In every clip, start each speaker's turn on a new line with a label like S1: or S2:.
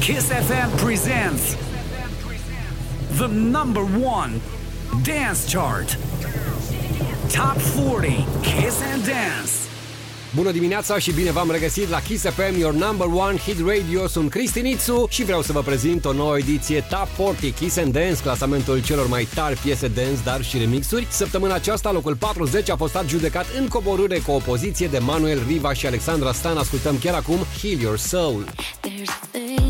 S1: Kiss FM presents the number one dance chart. Top 40 Kiss and Dance.
S2: Bună dimineața și bine v-am regăsit la Kiss FM, your number one hit radio. Sunt Cristi Nițu și vreau să vă prezint o nouă ediție Top 40 Kiss and Dance, clasamentul celor mai tari piese dance, dar și remixuri. Săptămâna aceasta, locul 40 a fost adjudecat în coborâre cu o poziție de Manuel Riva și Alexandra Stan. Ascultăm chiar acum Heal Your Soul. There's a thing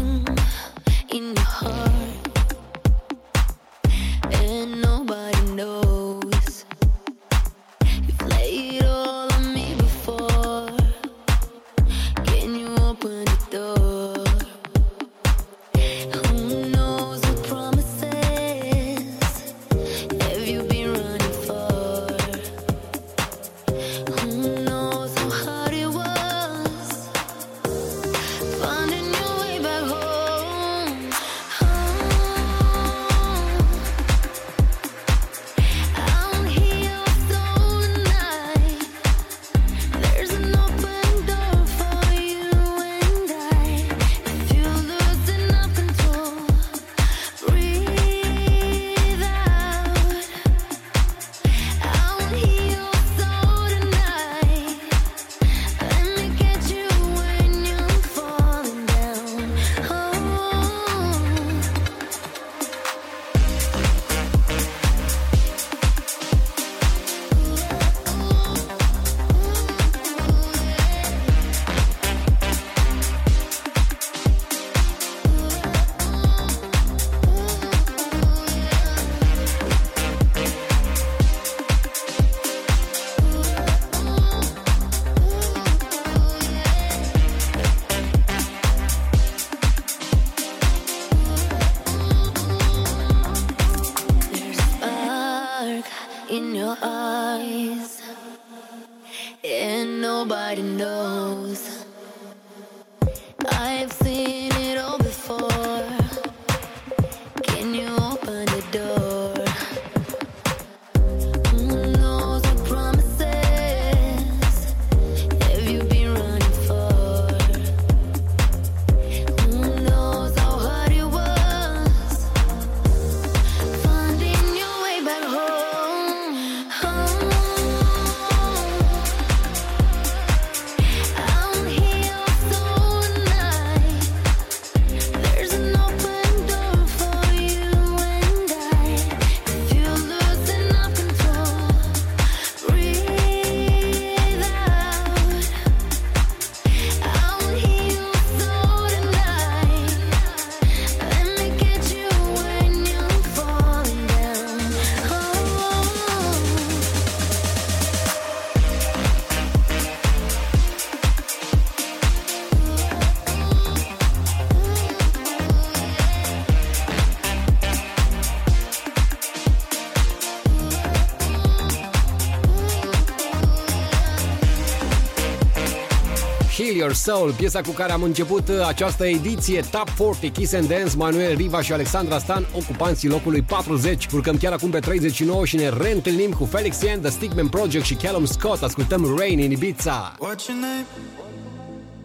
S2: Your Soul, piesa cu care am început uh, această ediție Top 40 Kiss and Dance, Manuel Riva și Alexandra Stan, ocupanții locului 40. Urcăm chiar acum pe 39 și ne reîntâlnim cu Felix Yan, The Stickman Project și Callum Scott. Ascultăm Rain in Ibiza. What's your name?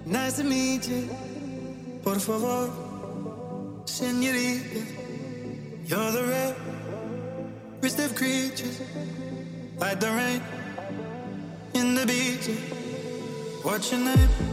S2: Nice to meet you. Por favor, señorita. You're the rare, of creatures. Like the rain in the beach. What's your name?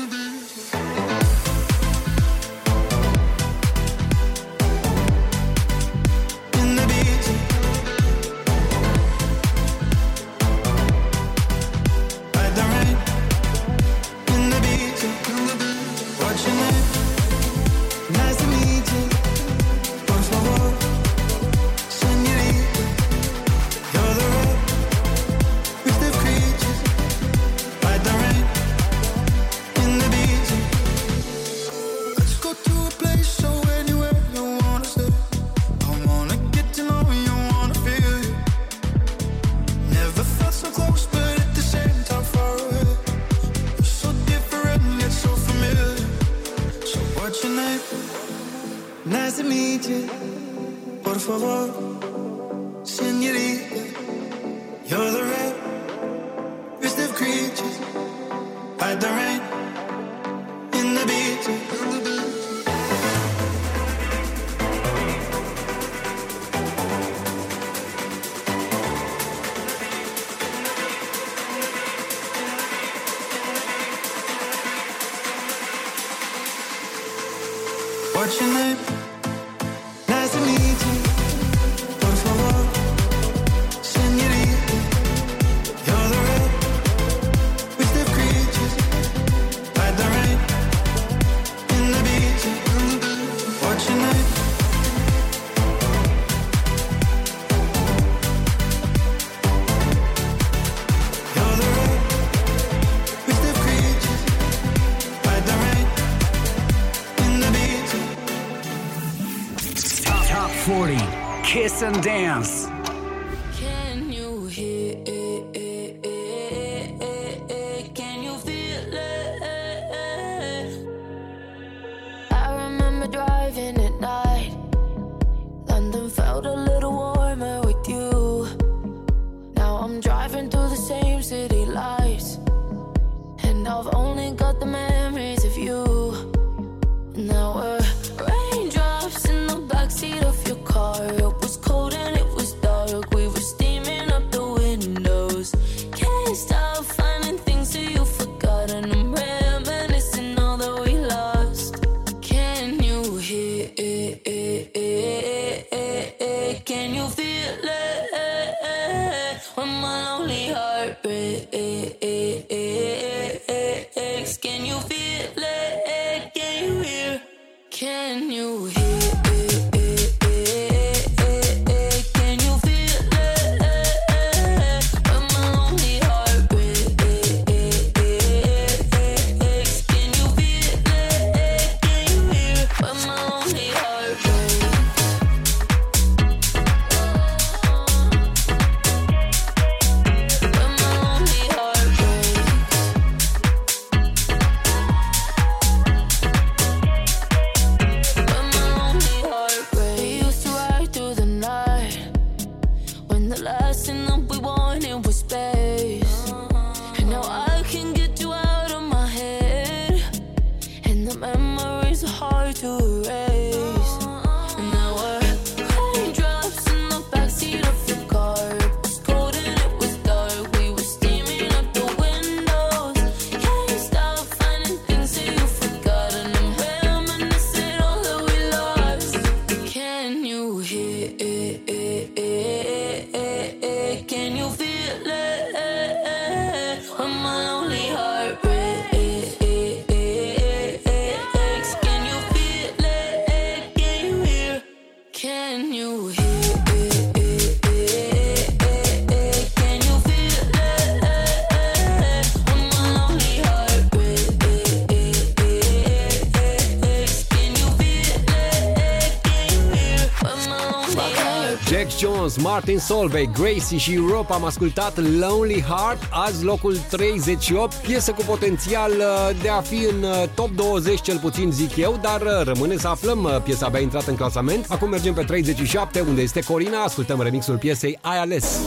S3: Martin Solveig, Gracie și Europe am ascultat Lonely Heart, azi locul 38, piesă cu potențial uh, de a fi în uh, top 20 cel puțin zic eu, dar uh, rămâne să aflăm, piesa abia intrat în clasament. Acum mergem pe 37 unde este Corina, ascultăm remixul piesei Ai ales.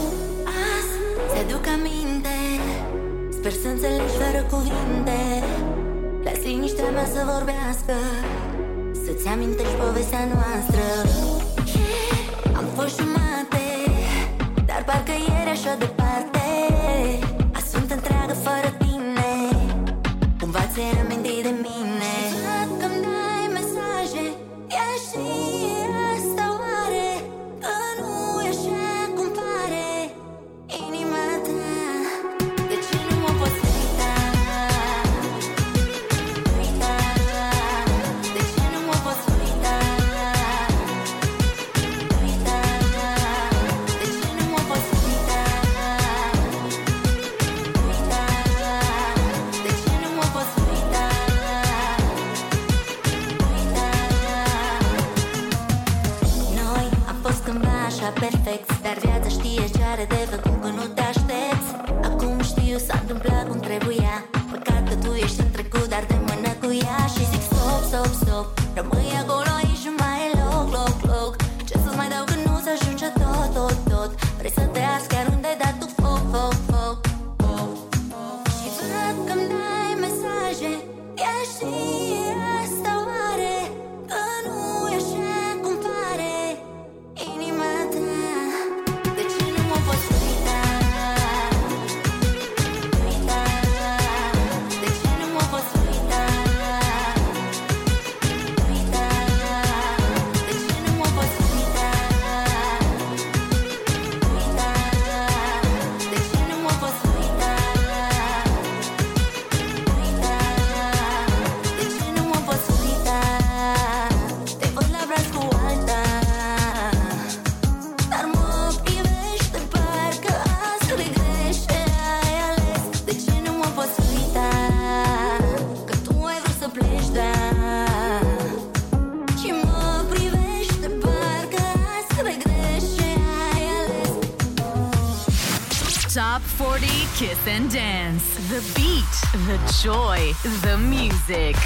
S3: Kiss and Dance. The beat, the joy, the music.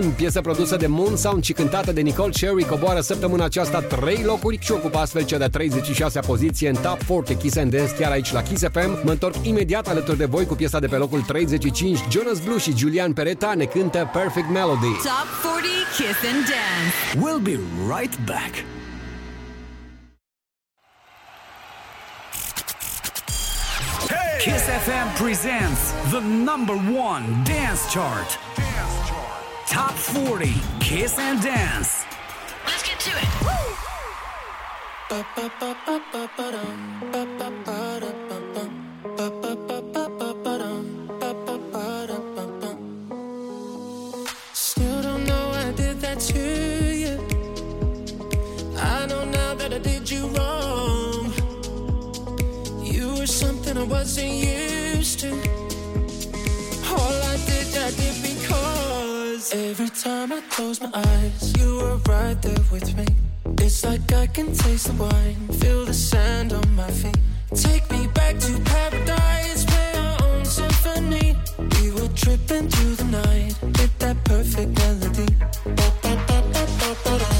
S4: Time,
S5: piesă produsă de Moon Sound și cântată de Nicole Cherry, coboară săptămâna aceasta 3 locuri și ocupă astfel cea de-a 36-a poziție în Top 40 Kiss and Dance chiar aici la Kiss FM. Mă întorc imediat alături de voi cu piesa de pe locul 35. Jonas Blue și Julian Peretta ne cântă Perfect Melody.
S3: Top 40 Kiss and Dance.
S1: We'll be right back. Kiss FM presents the number one dance chart. Top 40 Kiss and Dance.
S3: Let's get to it.
S6: Still don't know I did that to you. I know now that I did you wrong. You were something I wasn't used every time I close my eyes, you were right there with me. It's like I can taste the wine, feel the sand on my feet. Take me back to paradise, play our own symphony. We were tripping through the night with that perfect melody. I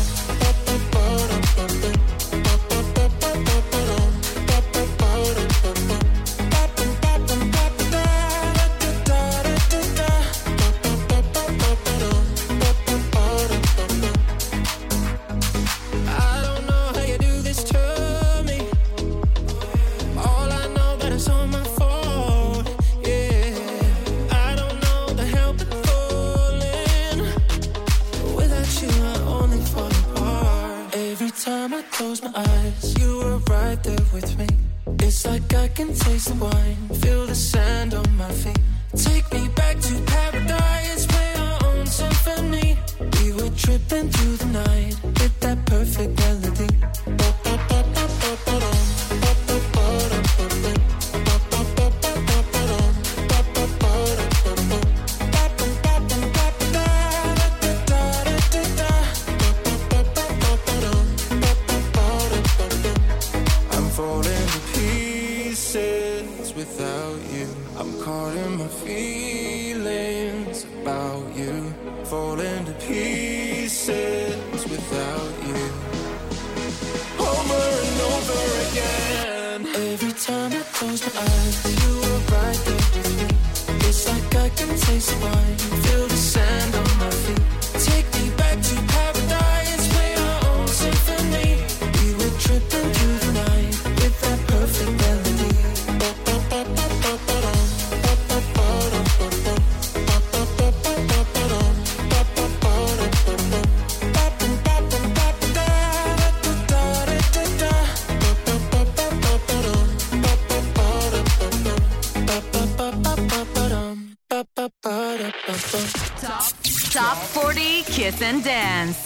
S6: and
S7: Dance.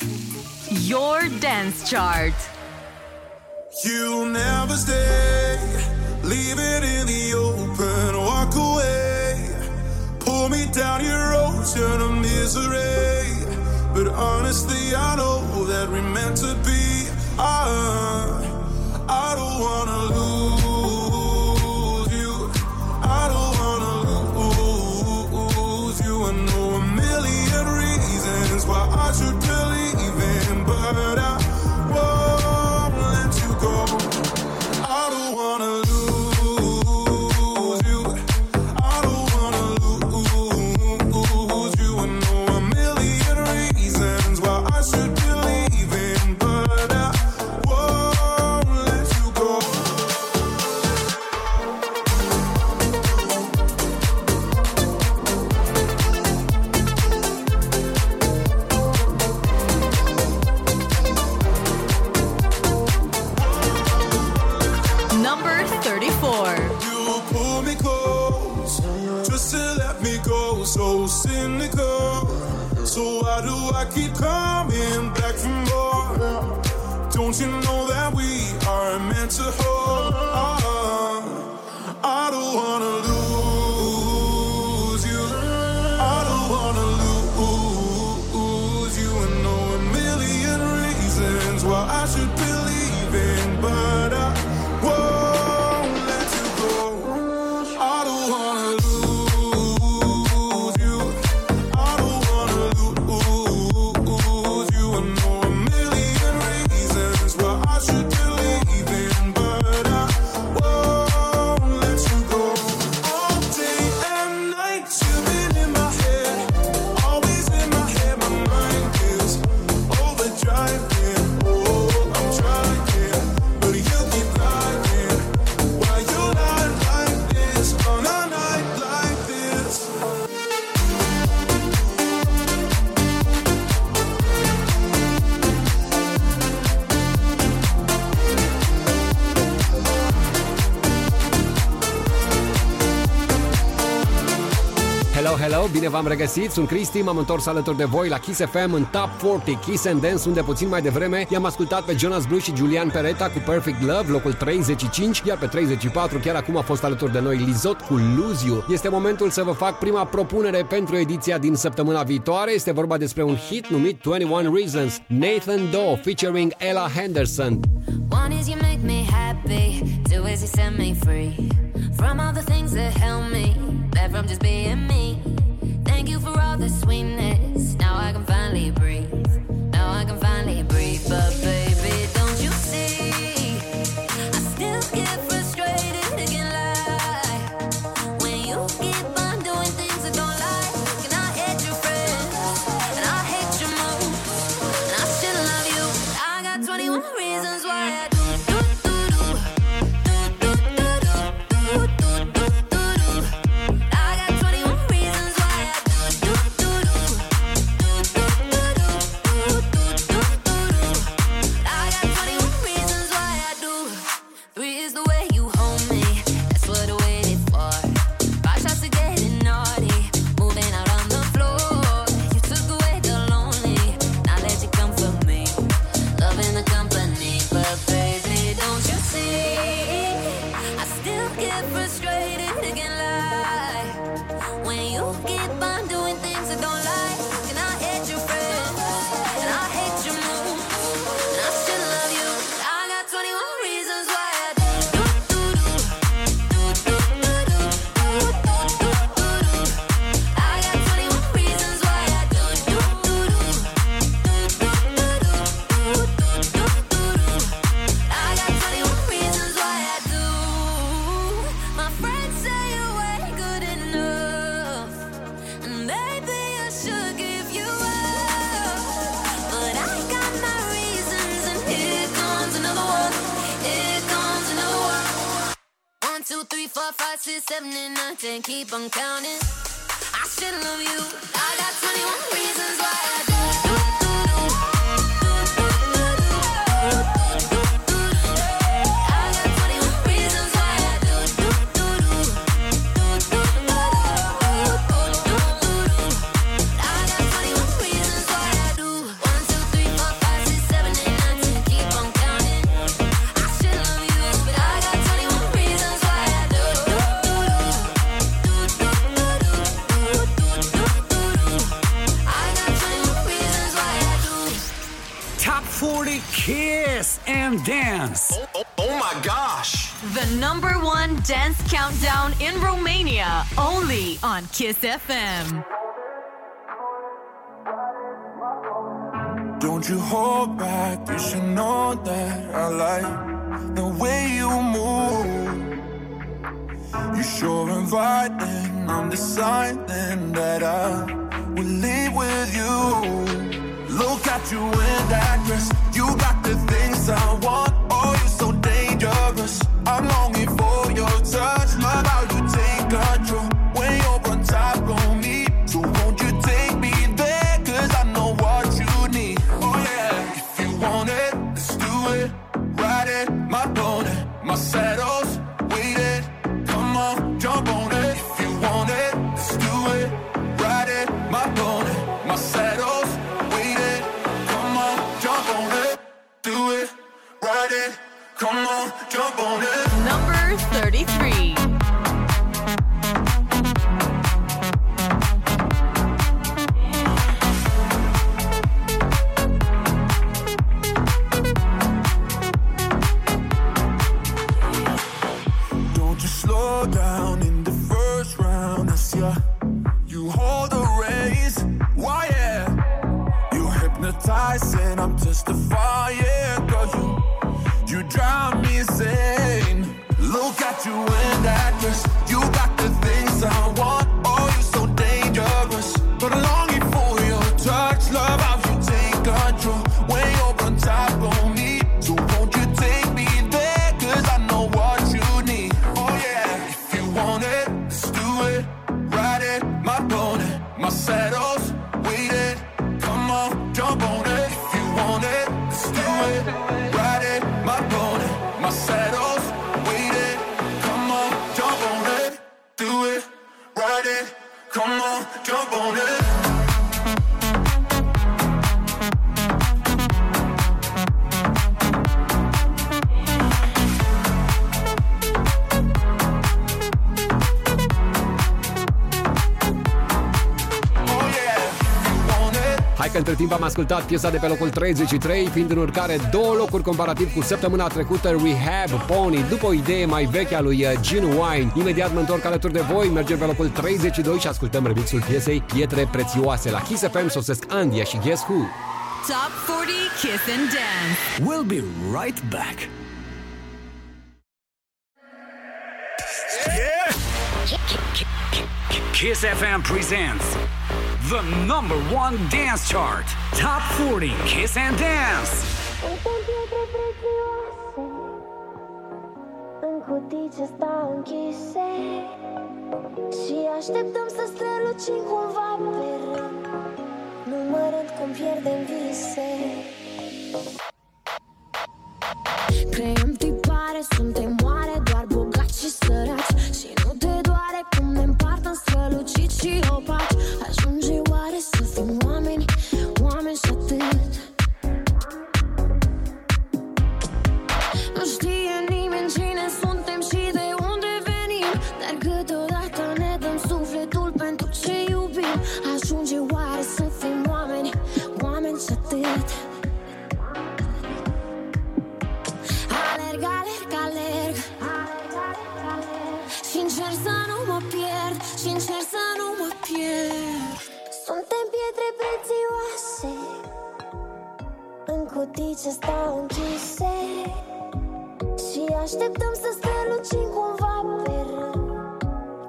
S7: Your dance chart.
S8: You'll never stay. Leave it in the open. Walk away. Pull me down your ocean of misery. But honestly, I know that we're meant to be. I, I don't wanna lose.
S9: V-am regăsit, sunt Cristi, m-am întors alături de voi la Kiss FM în Top 40 Kiss and Dance, unde puțin mai devreme i-am ascultat pe Jonas Blue și Julian Peretta cu Perfect Love, locul 35, iar pe 34 chiar acum a fost alături de noi Lizot cu Lose You. Este momentul să vă fac prima propunere pentru ediția din săptămâna viitoare, este vorba despre un hit numit 21 Reasons, Nathan Doe featuring Ella Henderson. One is you make me happy, two is you set me free From all the things that help me, that from just being me Thank you for all the sweetness. Now I can finally breathe.
S7: Countdown in Romania, only on Kiss FM.
S8: Don't you hold back, you should know that I like the way you move. You sure inviting, I'm deciding that I will leave with you. Look at you in that dress, you got the things I want. Oh, you're so dangerous. I'm longing
S5: că între timp am ascultat piesa de pe locul 33, fiind în urcare două locuri comparativ cu săptămâna trecută Rehab Pony, după o idee mai veche a lui uh, Gene Wine. Imediat mă întorc alături de voi, mergem pe locul 32 și ascultăm remixul piesei Pietre Prețioase. La Kiss FM sosesc Andia și Guess Who.
S7: Top 40 Kiss and Dance.
S1: We'll be right back. Yeah! Kiss FM presents the number one dance chart. Top 40 Kiss and Dance.
S2: Suntem pietre prețioase În cutice stau închise Și așteptăm să strălucim cumva pe rând Numărând cum pierdem vise Creăm tipare, suntem oare doar strălucit și opaci. Ajunge oare să fim oameni, oameni și atât. Nu știe nimeni cine suntem și de unde venim. Dar câteodată ne dăm sufletul pentru ce iubim. Ajunge oare să fim oameni, oameni și atât pierd Și încerc să nu mă pierd. Suntem pietre prețioase În cutii ce stau închise. Și așteptăm să strălucim cumva pe rând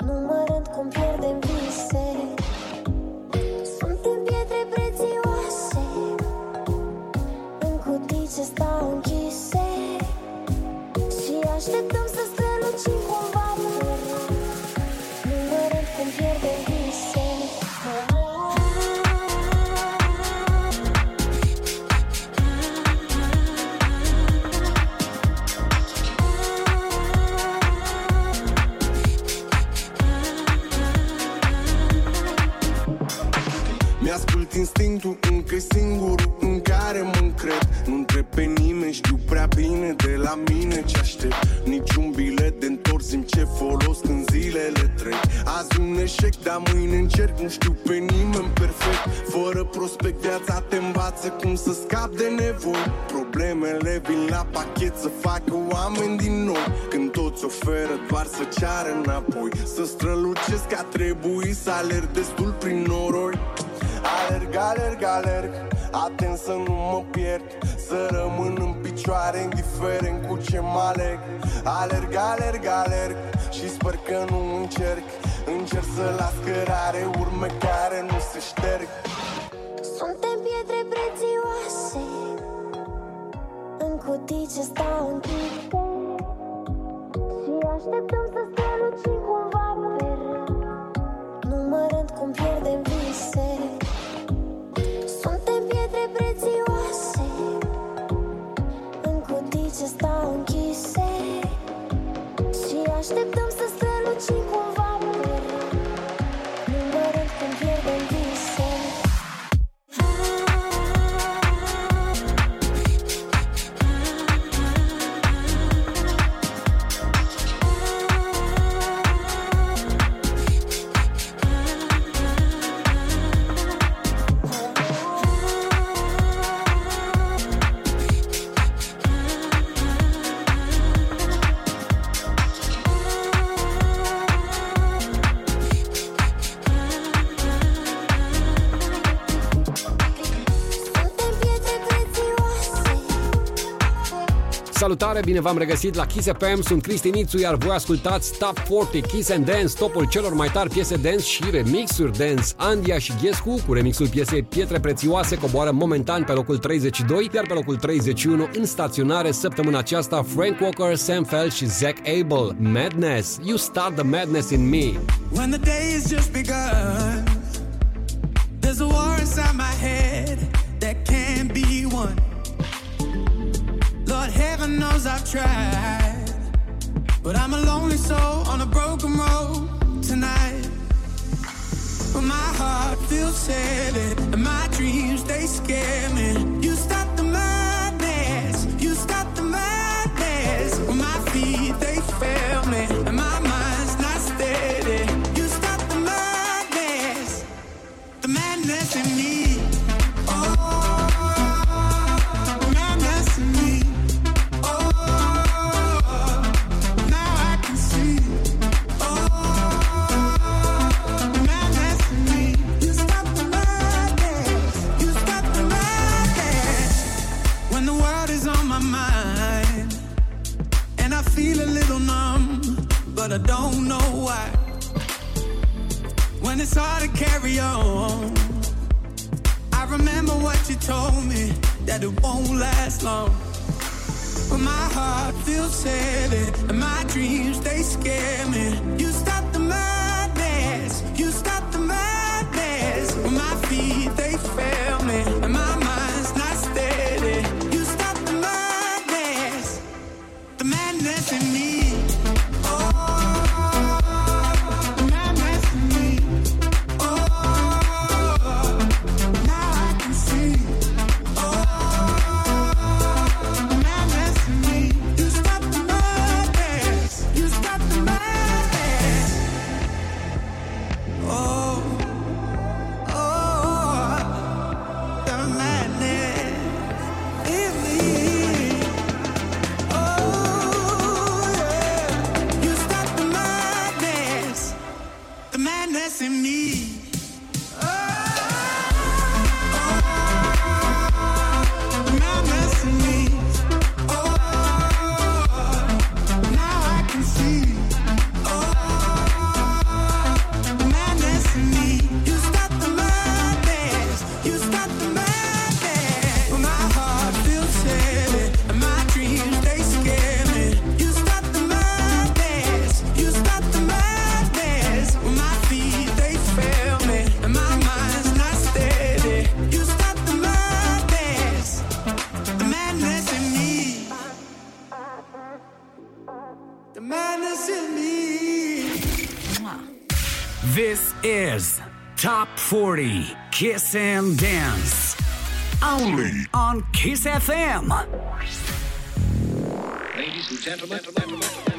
S2: Numărând cum pierdem vise. Suntem pietre prețioase În cutii ce stau închise. Și așteptăm
S10: Mi-ascult instinctul, încă singurul în care mă încred. Nu întreb pe nimeni, știu prea bine de la mine ce aștept. Niciun bilet de întors în ce folos când zilele trec. Azi un eșec, dar mâine încerc, nu știu pe nimeni perfect. Fără prospect viața te învață cum să scap de nevoi. Problemele vin la pachet să facă oameni din noi Când toți oferă doar să ceară înapoi. Să strălucesc a trebui să alerg destul prin noroi Alerg, alerg, alerg. Atent să nu mă pierd Să rămân în picioare Indiferent cu ce mă aleg. Alerg, alerg, alerg Și sper că nu încerc. Încerc să las cărare Urme care nu se șterg.
S11: Suntem pietre prețioase. În cutii ce stau închise Și așteptăm să strălucim cumva pe rând. Numărând cum pierdem așteptăm să strălucim cumva
S5: Salutare, bine v-am regăsit la Kiss FM, sunt Cristi Nițu, iar voi ascultați Top 40 Kiss and Dance, topul celor mai tari piese dance și remixuri dance. Andia și Ghescu, cu remixul piesei Pietre Prețioase, coboară momentan pe locul 32, iar pe locul 31 în staționare săptămâna aceasta Frank Walker, Sam Feld și Zach Abel. Madness, You Start the Madness in Me.
S1: When the day has just begun, there's a war inside my head that can't be won. Lord, heaven knows I've tried, but I'm a lonely soul on a broken road tonight. But my heart feels heavy, and my dreams they scare me. You stop the but I don't know why. When it's hard to carry on, I remember what you told me that it won't last long. But my heart feels heavy, and my dreams they scare me. You Top 40 Kiss and Dance. Only on Kiss FM.
S12: Ladies and gentlemen, gentlemen.
S13: One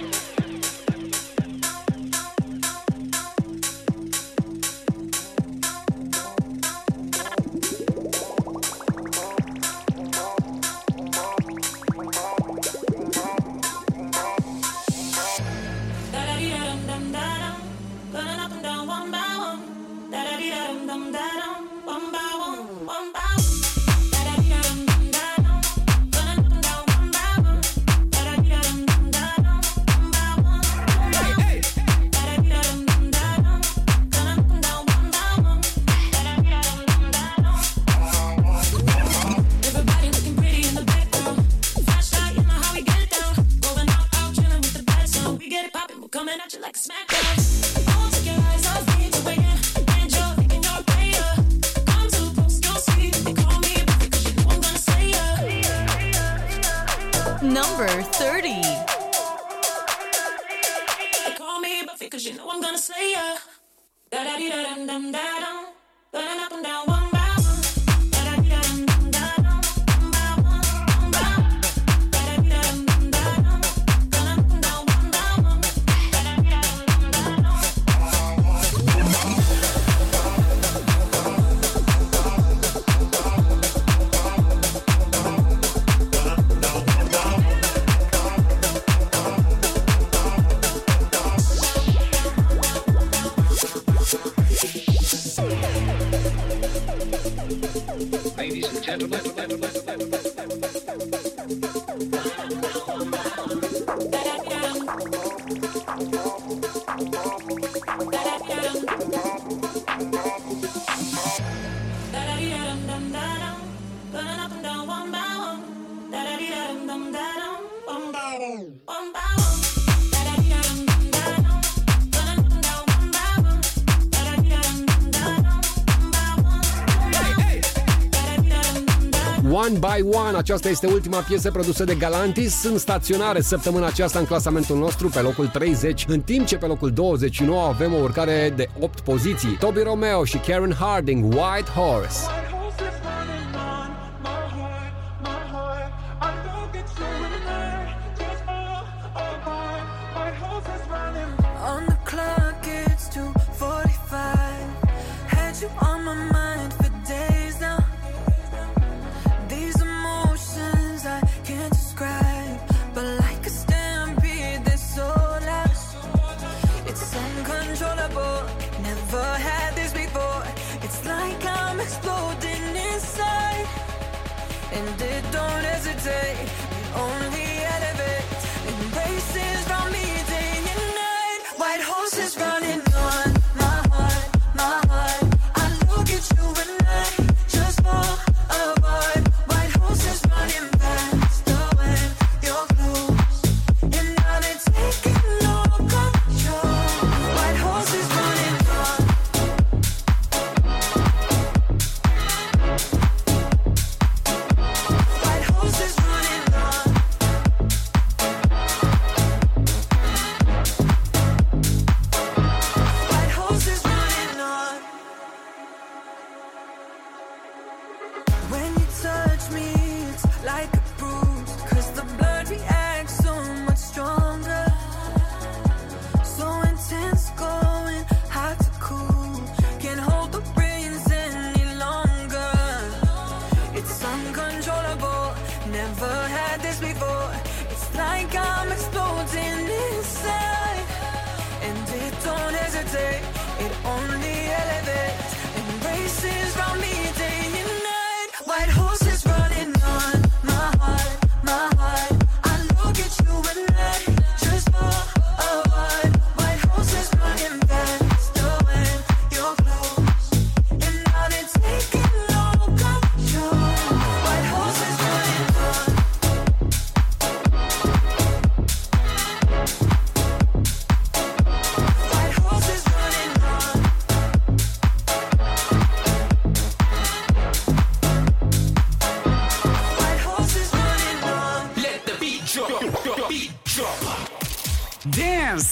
S13: by One. Aceasta este ultima piesă produsă de Galantis. Sunt staționare săptămâna aceasta în clasamentul nostru pe locul 30, în timp ce pe locul 29 avem o urcare de 8 poziții. Toby Romeo și Karen Harding, White Horse.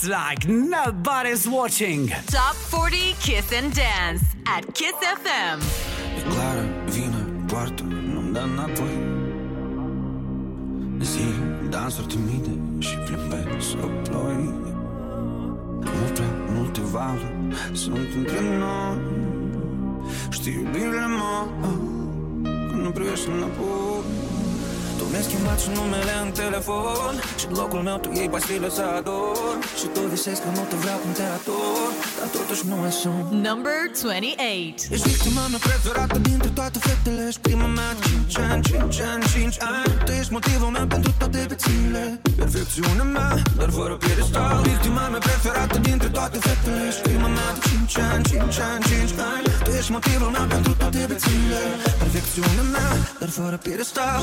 S1: Dance like nobody's watching.
S7: Top 40 Kiss and Dance at Kiss FM.
S14: E clară, vină, poartă, nu-mi dă înapoi. Zile, dansuri timide și plimbe sub ploi Mult prea multe valuri sunt între noi. Știu iubirile mă, când nu privești înapoi. Tu mi-ai schimbat și numele în telefon Și în locul meu tu iei pastile să ador Și tu visezi că nu te vreau cum te ador. Dar totuși nu mai sunt
S7: Number 28.
S14: Ești victima mea preferată dintre toate fetele Ești prima mea. De 5 ani, 5 ani, 5 ani. Tu ești motivul meu pentru toate bețile Perfecțiunea mea, dar fără piedestal. Victima mea preferată dintre toate fetele Ești prima mea. De 5 ani, 5 ani, 5 ani. Tu ești motivul meu pentru toate bețile Perfecțiunea mea, dar fără piedestal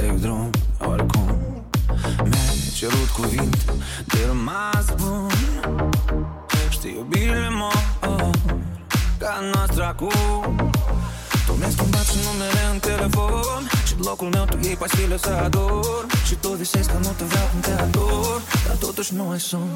S14: Înțeleg drum, oricum. Mi-ai cerut cuvinte de rămas bun. Știi iubirile mor Ca noastră acum. Tu mi-ai schimbat și numele în telefon. Și în locul meu tu iei pastile să ador. Și tu visezi că nu te vreau cum te ador Dar totuși nu ai sun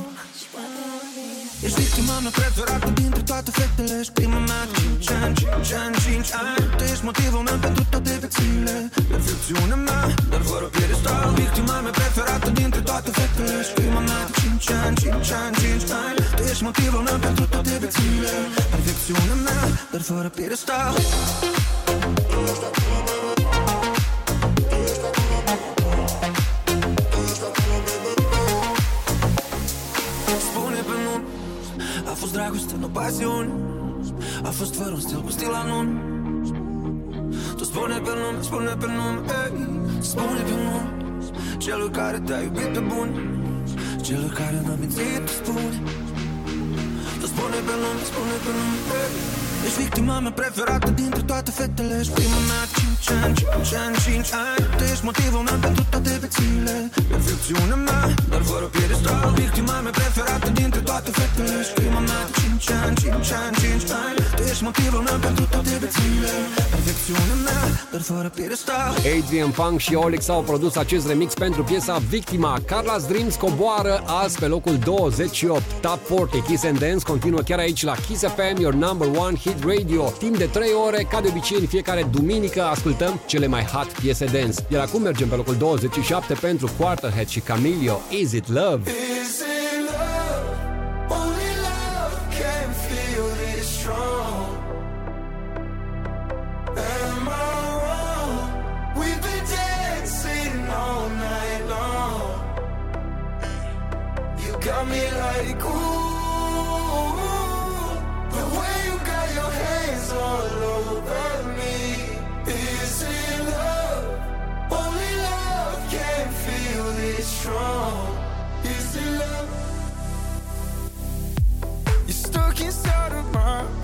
S14: Ești victima mea preferată dintre toate fetele Ești prima mea. De 5 ani, 5 ani, 5 ani. Tu ești motivul meu pentru toate vețile Perfecțiunea mea, dar fără piedestal. Victima mea preferată dintre toate fetele Ești prima mea. De 5 ani, 5 ani, 5 ani. Tu ești motivul meu pentru toate vețile Perfecțiunea mea, dar fără piedestal. Spune dragoste, nu pasiune A fost fără un stil cu stil anun Tu spune pe nume, spune pe nume ei. Spune pe nume Celui care te-a iubit pe bun Celui care n-a mințit, tu spune Tu spune pe nume, spune pe nume ei. Ești victima mea preferată dintre toate fetele. Ești prima mea 5 ani, 5 ani, 5 ani. Tu ești motivul meu pentru toate vețile Perfecțiunea mea, dar fără piedestal. Victima mea preferată dintre toate fetele. Ești prima mea 5 ani, 5 ani, 5 ani. Tu ești motivul meu pentru toate vețile Perfecțiunea mea, dar fără piedestal.
S5: Adrian Funk și Olix au produs acest remix pentru piesa Victima. Carla's Dreams coboară azi pe locul 28. Top 40 Kiss and Dance continuă chiar aici la Kiss FM, your number one hit radio. Timp de 3 ore, ca de obicei în fiecare duminică, ascultăm cele mai hot piese dance. Iar acum mergem pe locul 27 pentru Quarterhead și Camilio. Is it love?
S15: Is it love? Only love can Is it love? You're stuck inside of my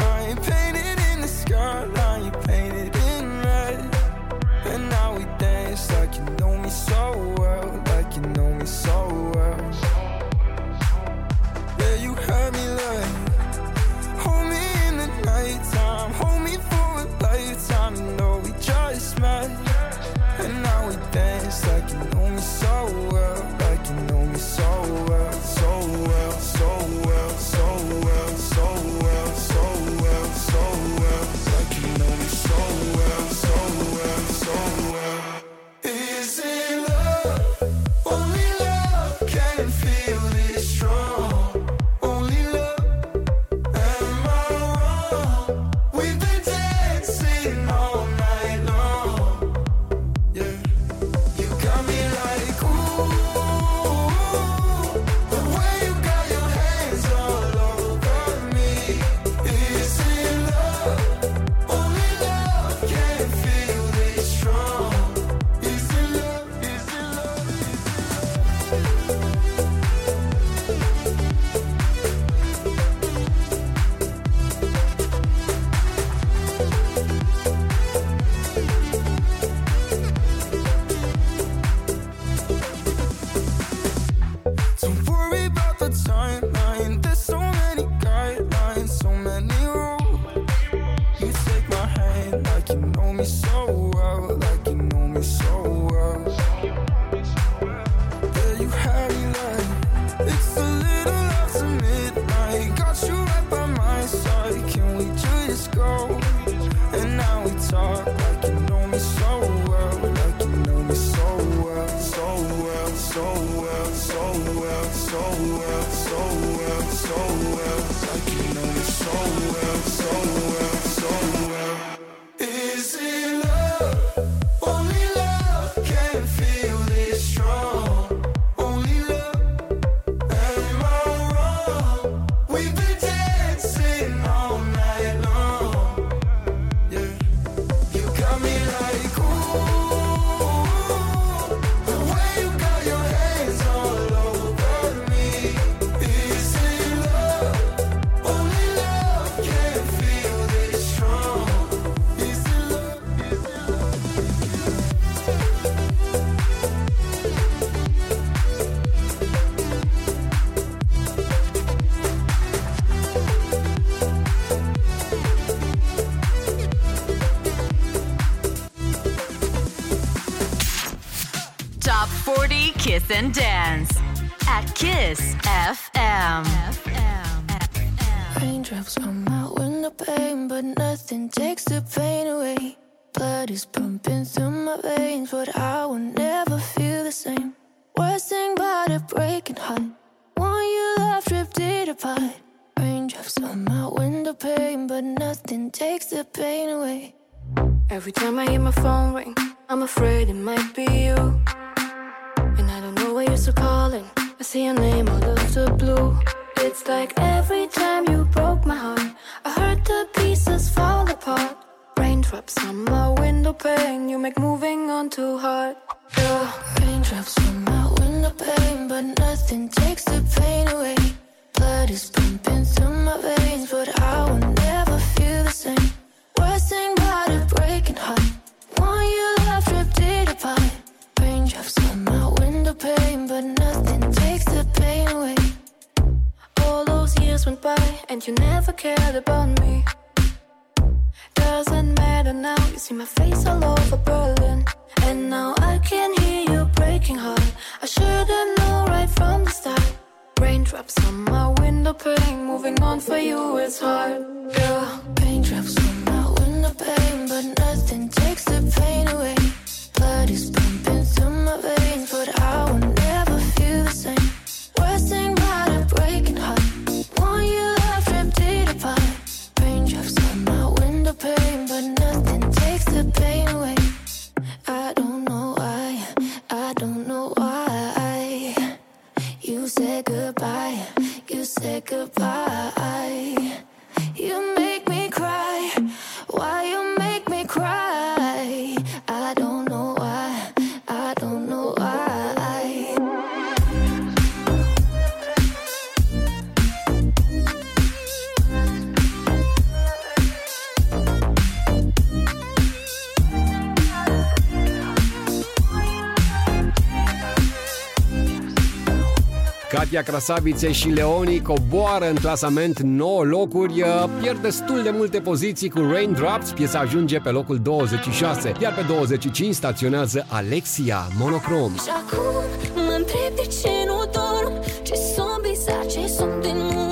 S7: Kiss and Dance at Kiss FM.
S2: Raindrops
S16: come out when the
S2: pain, but nothing takes the pain.
S16: Raindrops on my window pane, moving on for you is hard. Yeah,
S2: raindrops on my window pane, but nothing takes the pain away. Blood is pumping through my veins, but I
S5: Crasavițe și Leoni coboară în clasament 9 locuri, uh, pierd destul de multe poziții cu Raindrops, piesa ajunge pe locul 26, iar pe 25 staționează Alexia Monochrome.
S2: Și acum mă întreb de ce nu dorm, ce sunt bizar, ce sunt din mult.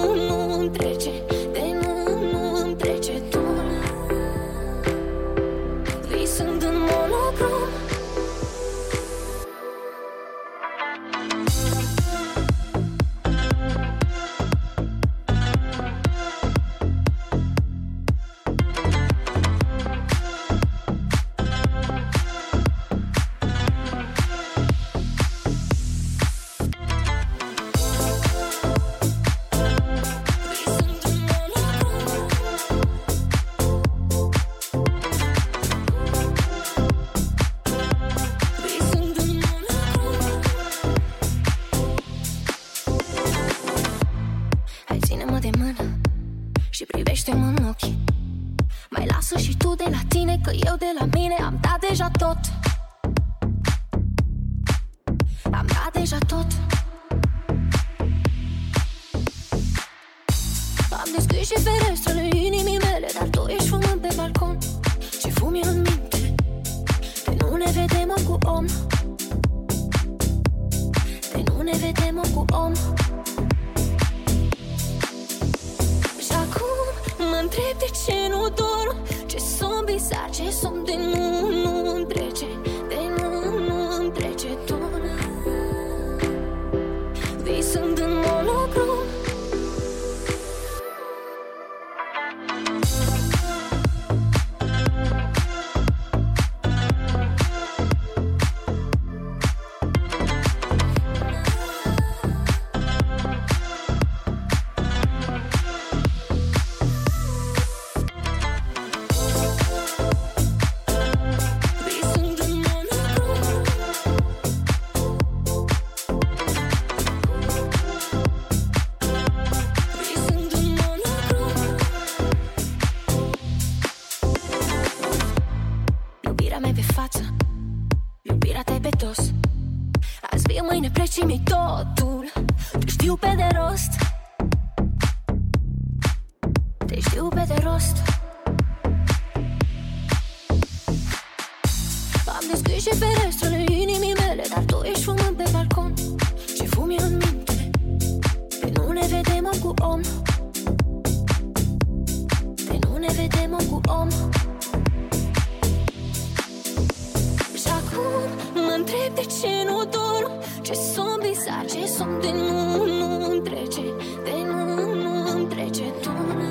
S2: de nu, nu îmi trece tună.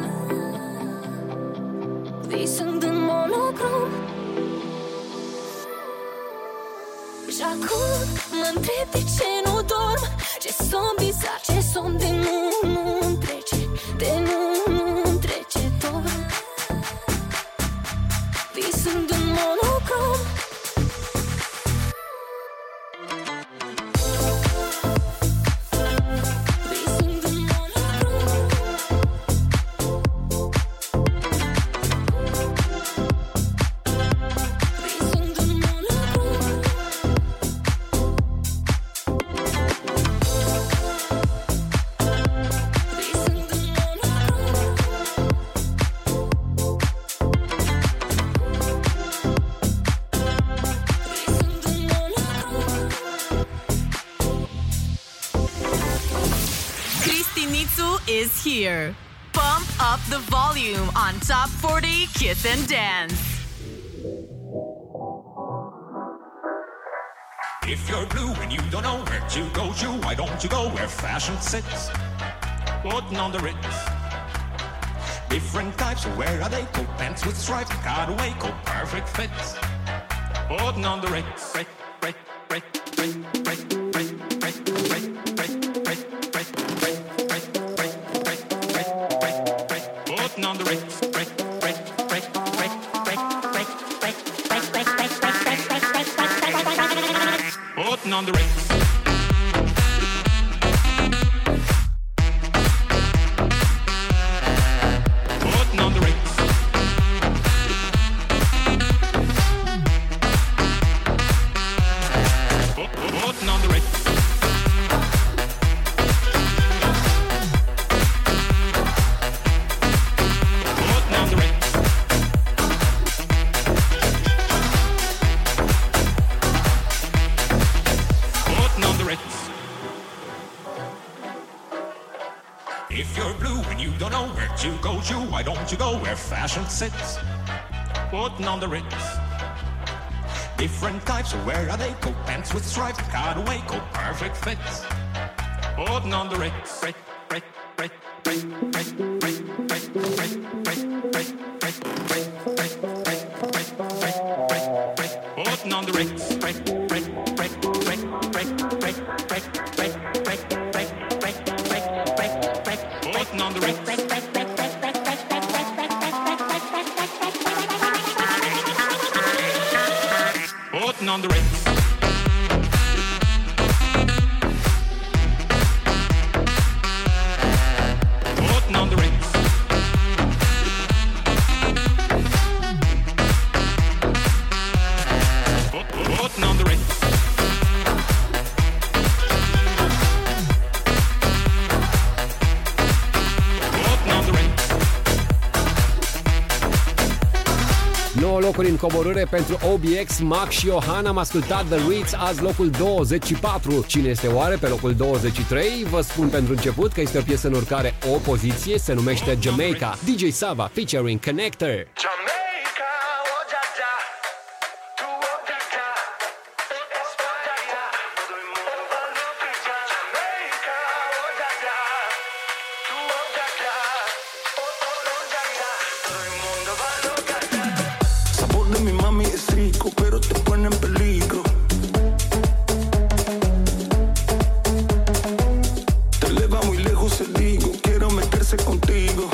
S2: Visând în monocrom Și acum mă întreb de ce nu dorm? Ce somn bizar, ce somn de nu
S7: the volume on Top 40 Kiss and Dance.
S17: If you're blue and you don't know where to go to, why don't you go where fashion sits? Putting on the Ritz. Different types, where are they? Coat pants with stripes, cutaway, coat perfect fits. Putting on the Ritz. Ritz. you go? Where fashion sits, putting on the ritz. Different types, where are they? Coat pants with stripes, cutaway, coat perfect fits, putting on the ritz. ritz.
S5: coborâre pentru OBX, Max și Johan. Am ascultat The Ritz azi locul 24. Cine este oare pe locul 23? Vă spun pentru început că este o piesă în urcare o poziție, se numește Jamaica. DJ Sava featuring Connector.
S8: contigo.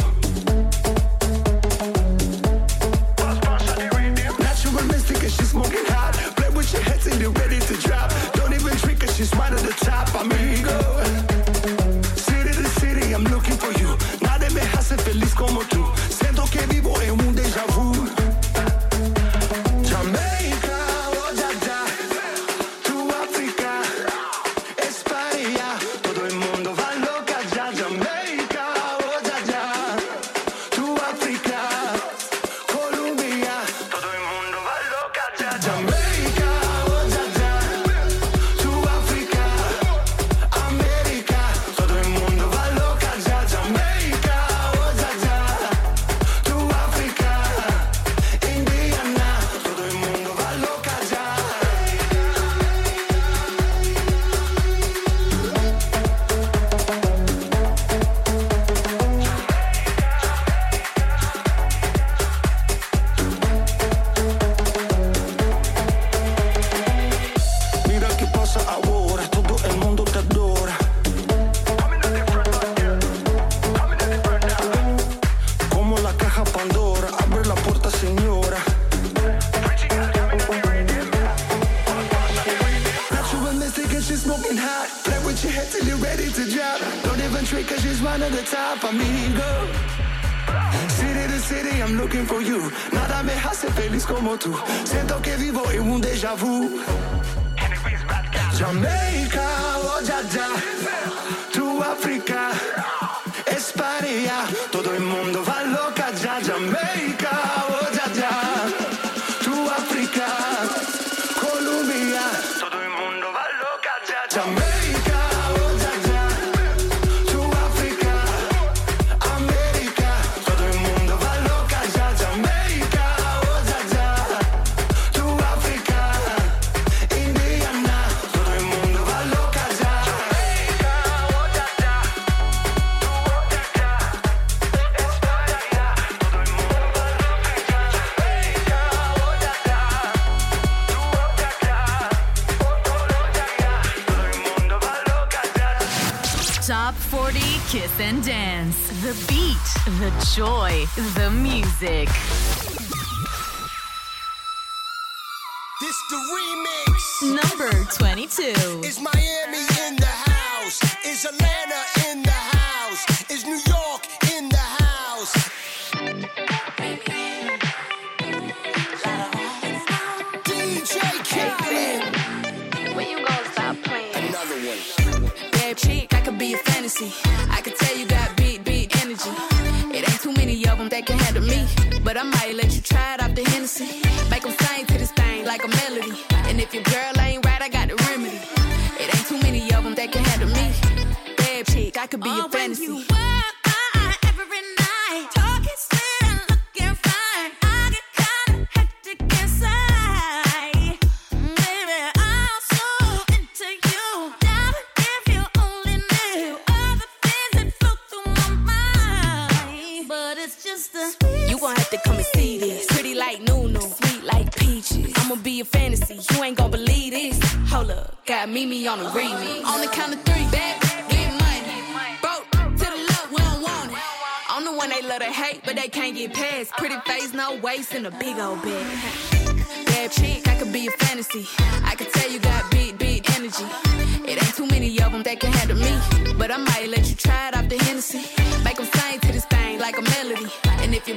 S16: music.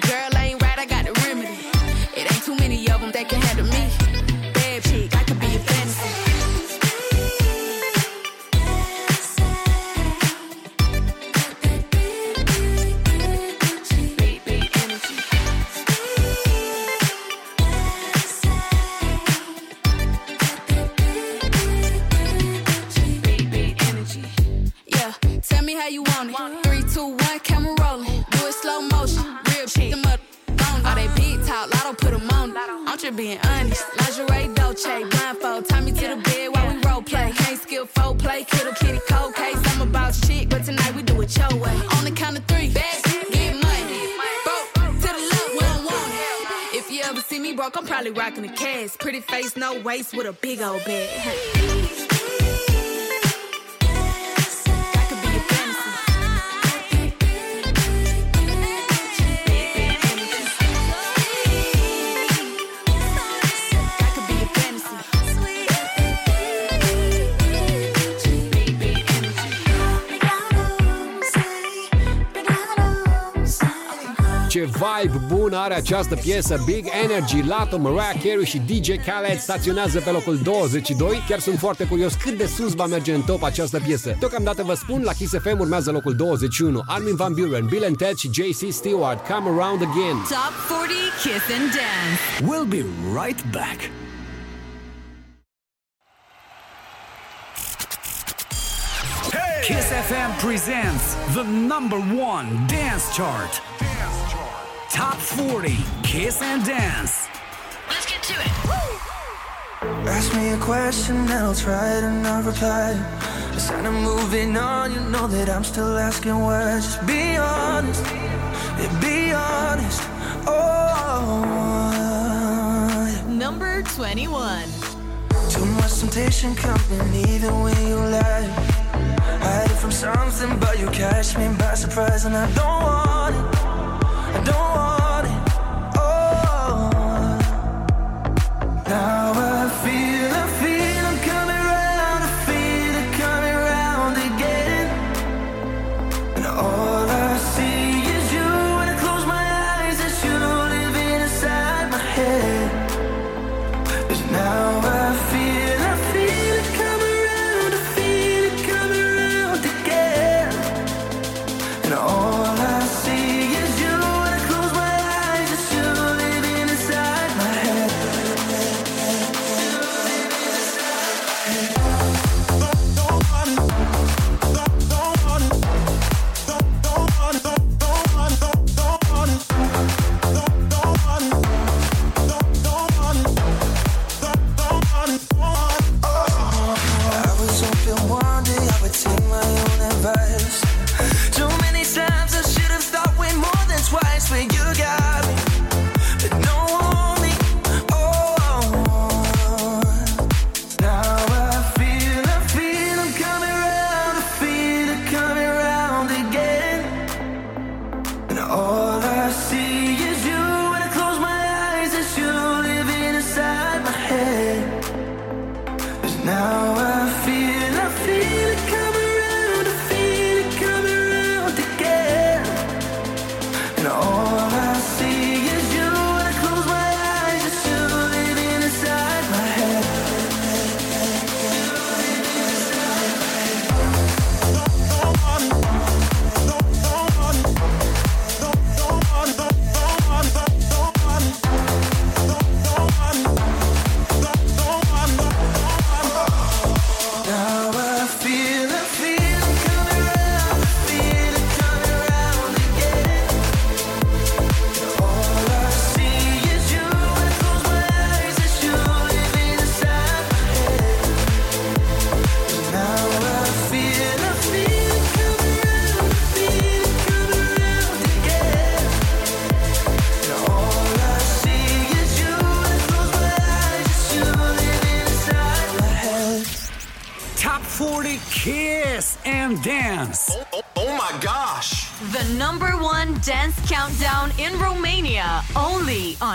S2: Girl, ass, pretty face, no waist with a big old bag.
S5: bună are această piesă Big Energy, Lato, Mariah Carey și DJ Khaled staționează pe locul 22. Chiar sunt foarte curios cât de sus va merge în top această piesă. Deocamdată vă spun, la Kiss FM urmează locul 21. Armin Van Buren, Bill and Ted și JC Stewart, Come Around Again.
S16: Top 40 Kiss and Dance.
S1: We'll be right back. Kiss FM presents the number one dance chart. Top 40 Kiss and Dance.
S16: Let's get to it.
S15: Ask me a question and I'll try to not reply. It's kind of moving on, you know that I'm still asking why. Just be honest, yeah, be honest. Oh.
S16: Number 21.
S15: Too much temptation coming even when you lie. Hide from something, but you catch me by surprise, and I don't want it. I don't want it. Oh,
S7: now I.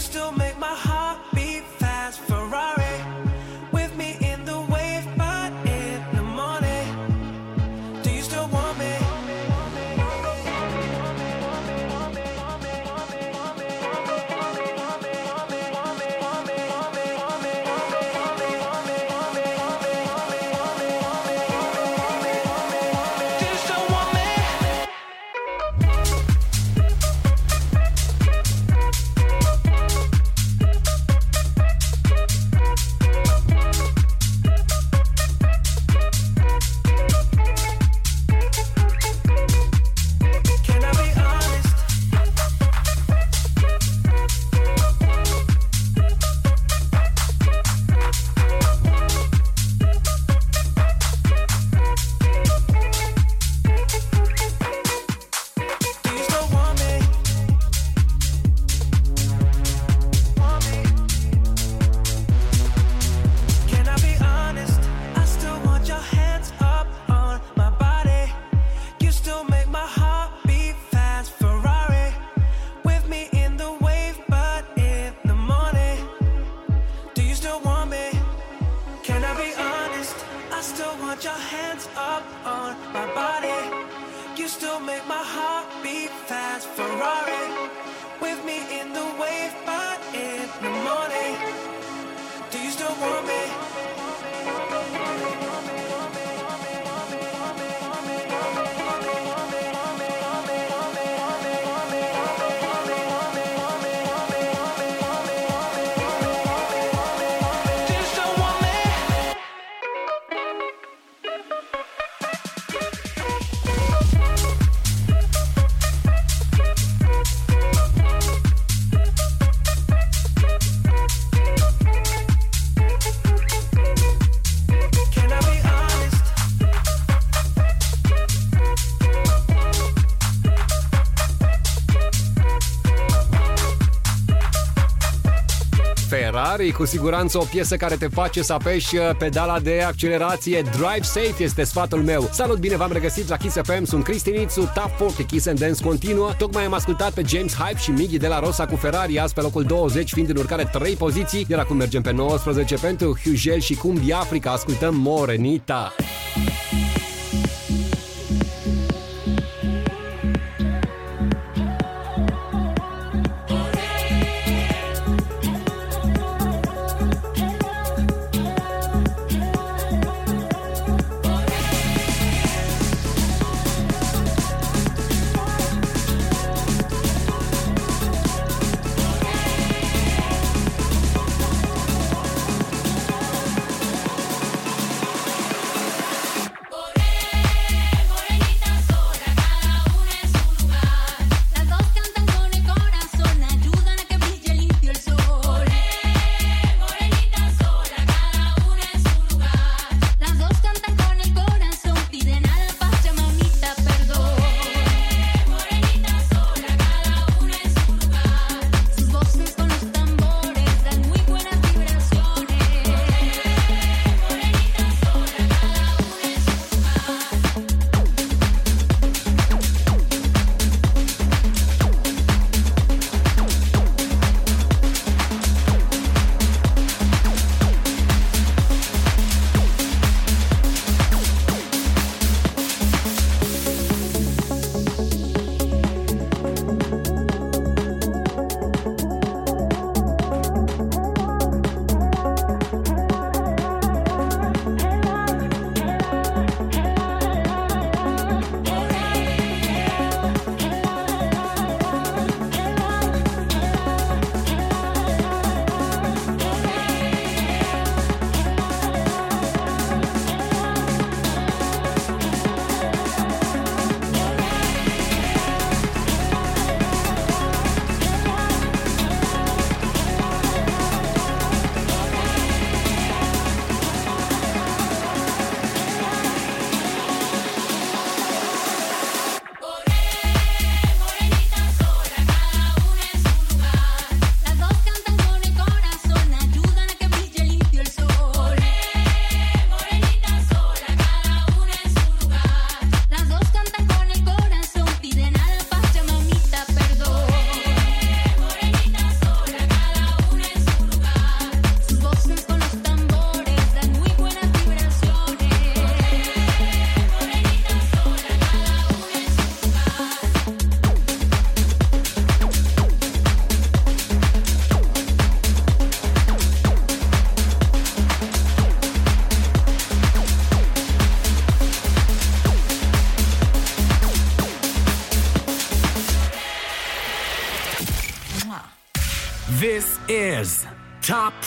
S6: Still make my heart beat fast. Ferrari
S5: Ferrari, cu siguranță o piesă care te face să apeși uh, pedala de accelerație. Drive safe este sfatul meu. Salut, bine v-am regăsit la Kiss FM, sunt Cristinițu, Top 40 Kiss and Dance continuă. Tocmai am ascultat pe James Hype și Miggy de la Rosa cu Ferrari, azi pe locul 20, fiind în urcare 3 poziții, iar acum mergem pe 19 pentru Hugel și Cumbi Africa, ascultăm Morenita.
S1: Top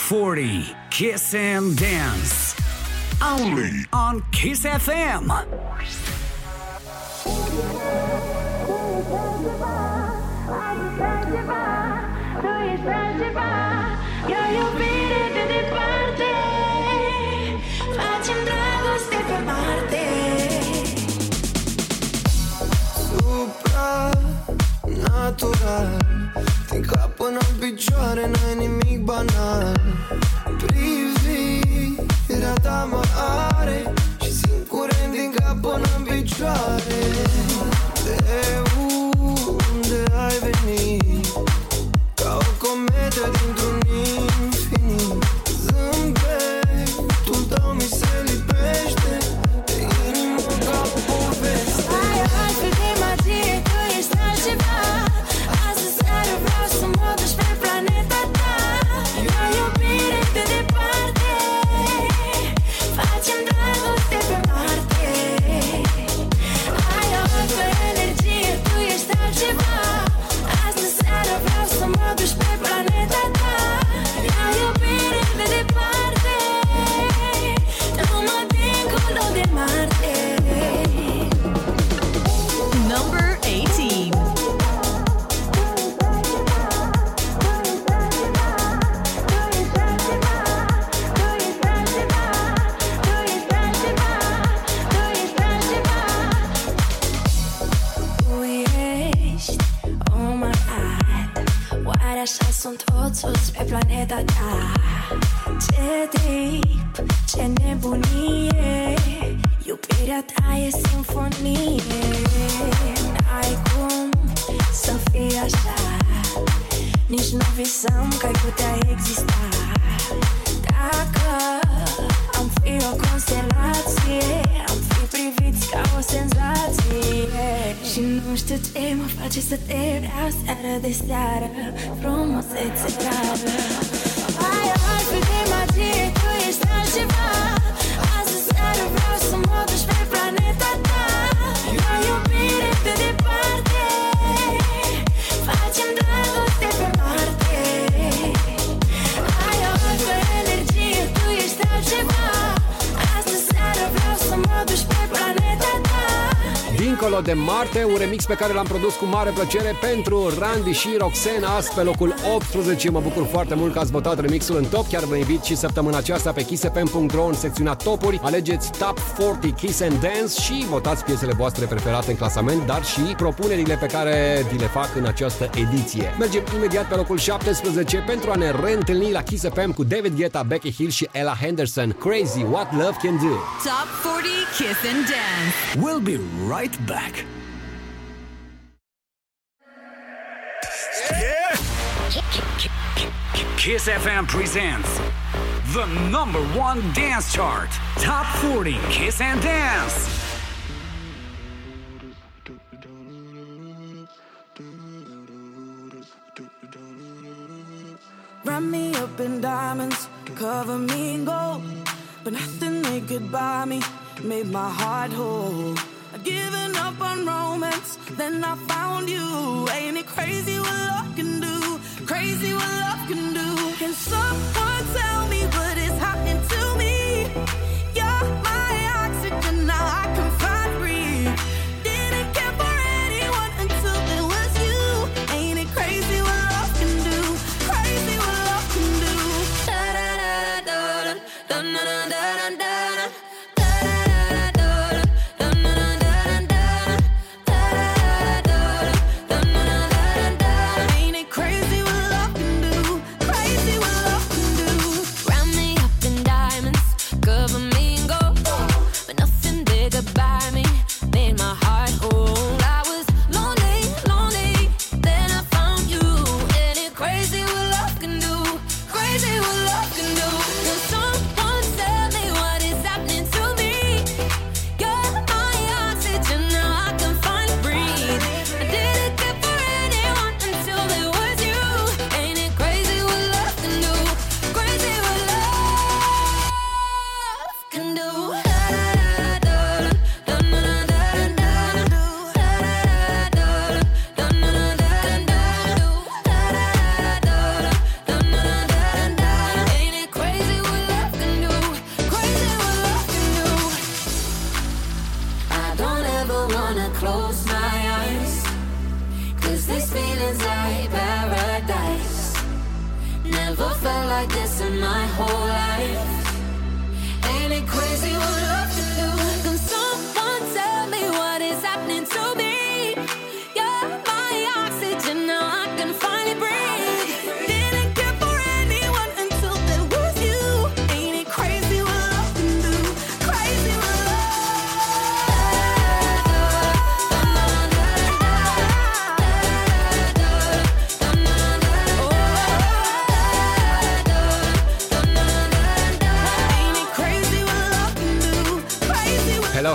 S1: 40 Kiss and Dance. Only on Kiss FM.
S2: Tu de Marte,
S5: un remix pe care l-am produs cu mare plăcere pentru Randy și Roxana, azi pe locul 18. Mă bucur foarte mult că ați votat remixul în top, chiar vă invit și săptămâna aceasta pe kissfm.ro în secțiunea topuri. Alegeți Top 40 Kiss and Dance și votați piesele voastre preferate în clasament, dar și propunerile pe care vi le fac în această ediție. Mergem imediat pe locul 17 pentru a ne reîntâlni la Kiss FM cu David Guetta, Becky Hill și Ella Henderson. Crazy What Love Can Do.
S7: Top 40 Kiss and Dance.
S1: We'll be right back. Kiss FM presents the number one dance chart. Top 40 Kiss and Dance.
S18: Wrap me up in diamonds, cover me in gold. But nothing they could buy me made my heart whole. I'd given up on romance, then I found you. Ain't it crazy what love can do? Crazy what love can do. Can someone tell me what is happening to me? My
S9: whole life.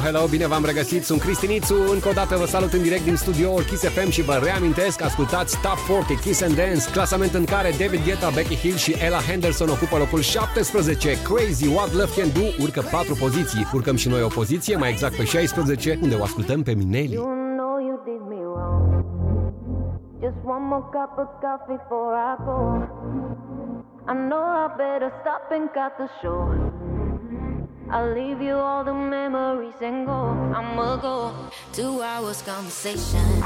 S5: Hello, hello, bine v-am regăsit, sunt Cristinițu Încă o dată vă salut în direct din studioul Kiss FM Și vă reamintesc, ascultați Top 40 Kiss and Dance Clasament în care David Guetta, Becky Hill și Ella Henderson ocupă locul 17 Crazy What Love Can Do urcă 4 poziții Urcăm și noi o poziție, mai exact pe 16 Unde o ascultăm pe Mineli
S9: You know you did me wrong. Just one more cup of coffee before I go. I know I better stop and cut the show. I'll leave you all the memories and go. I'ma go. Two hours conversation,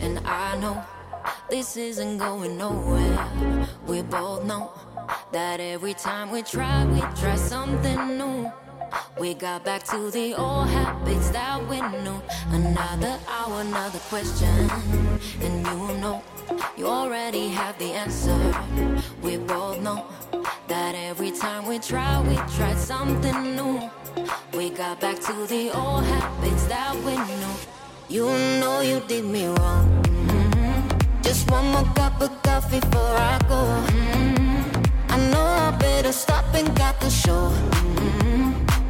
S9: and I know this isn't going nowhere. We both know that every time we try, we try something new. We got back to the old habits that we knew. Another hour, another question. And you know, you already have the answer. We both know that every time we try, we try something new. We got back to the old habits that we knew. You know you did me wrong. Mhm. Just one more cup of coffee before I go. Mhm. I know I better stop and got the show. Mhm.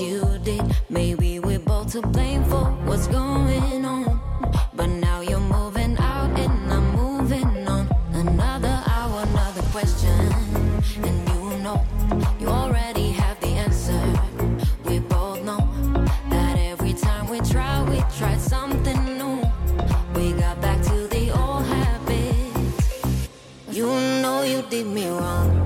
S9: you did. Maybe we're both to blame for what's going on. But now you're moving out and I'm moving on. Another hour, another question. And you know, you already have the answer. We both know that every time we try, we try something new. We got back to the old habits. You know you did me wrong.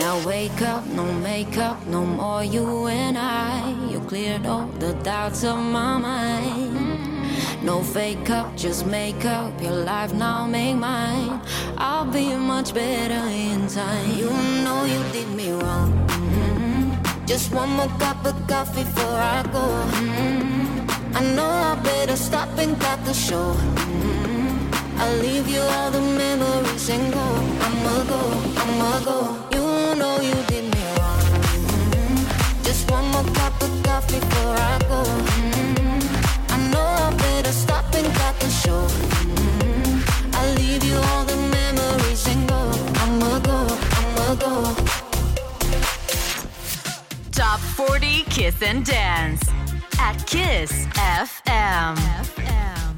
S9: Now wake up, no makeup, no more you and I. You cleared all the doubts of my mind. No fake up, just make up your life now, make mine. I'll be much better in time. You know you did me wrong. Mhm. Just one more cup of coffee before I go. Mhm. I know I better stop and cut the show. Mhm. I'll leave you all the memories and go. I'ma go, I'ma go. You know you did me wrong. Mhm. Just one more cup of coffee before I go. Mhm. I know I better stop and cut the show. Mhm. I'll leave you all the memories and go. I'ma go, I'ma go.
S7: Top 40 Kiss and Dance at Kiss FM.
S2: Tell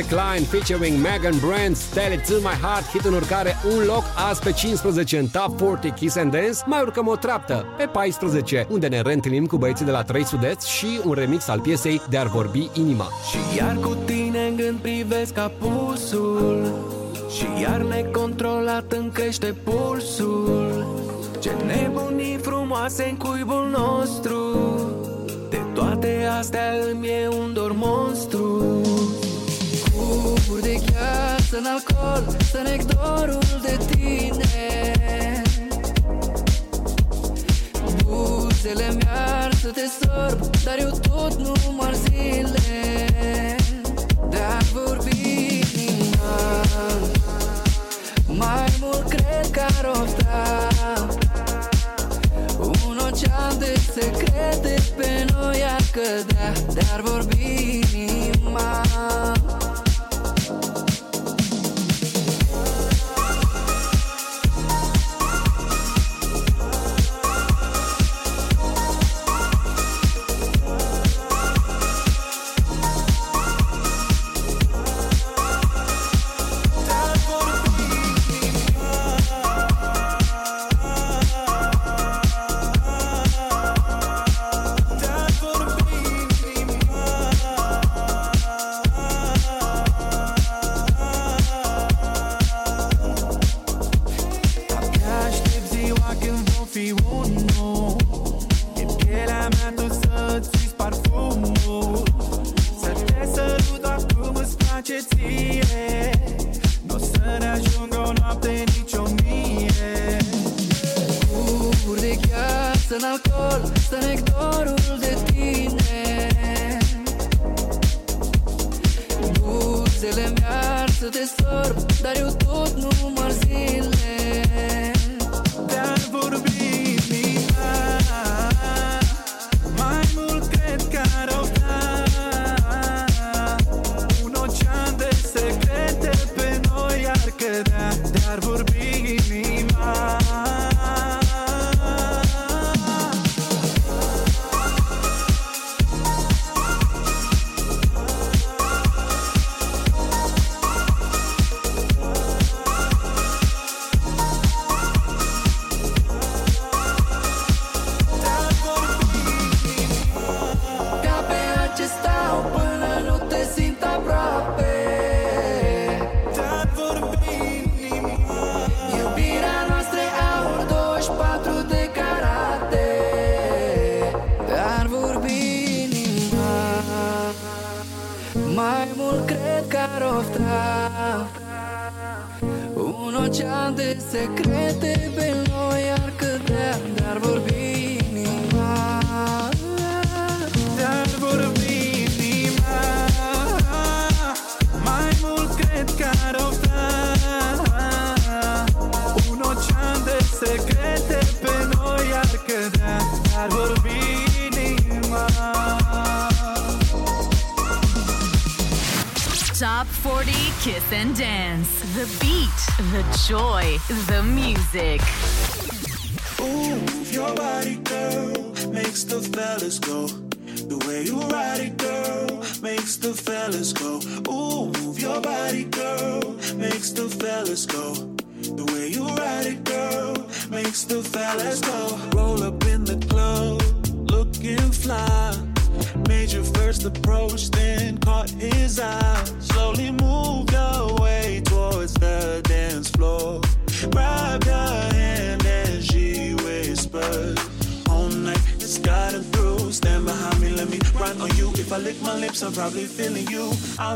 S5: Lise Klein featuring Megan Brand, Tell It To My Heart, hit în urcare un loc azi pe 15 în Top 40 Kiss and Dance, mai urcăm o treaptă pe 14, unde ne reîntâlnim cu băieții de la 3 Sudeți și un remix al piesei De-ar vorbi inima.
S19: Și iar cu tine în gând privesc apusul Și iar necontrolat îmi crește pulsul. Ce nebunii frumoase în cuibul nostru De toate astea îmi e un dor monstru.
S20: în alcool Să nec dorul de tine. Buzele mi să te sorb Dar eu tot
S19: nu
S20: mă zile.
S19: De-ar vorbi inima Mai mult cred că ar opta. Un ocean de secrete pe noi ar cădea De-ar vorbi inima.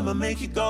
S8: I'ma make you go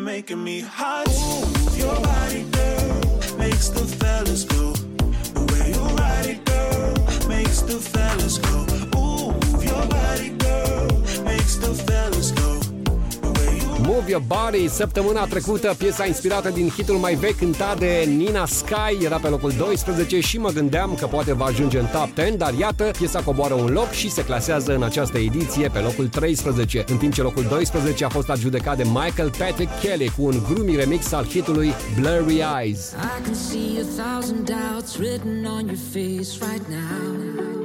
S21: movie making me hot. Move your body, girl, makes the fellas go. The way you ride it, girl, makes the fellas go. Move Your Body,
S5: săptămâna trecută, piesa inspirată din hitul mai vechi cântat de Nina Sky, era pe locul 12 și mă gândeam că poate va ajunge în top 10, dar iată, piesa coboară un loc și se clasează în această ediție pe locul 13, în timp ce locul 12 a fost adjudecat de Michael Patrick Kelly cu un gloomy remix al hitului Blurry Eyes.
S22: I can see a thousand doubts written on your face right now.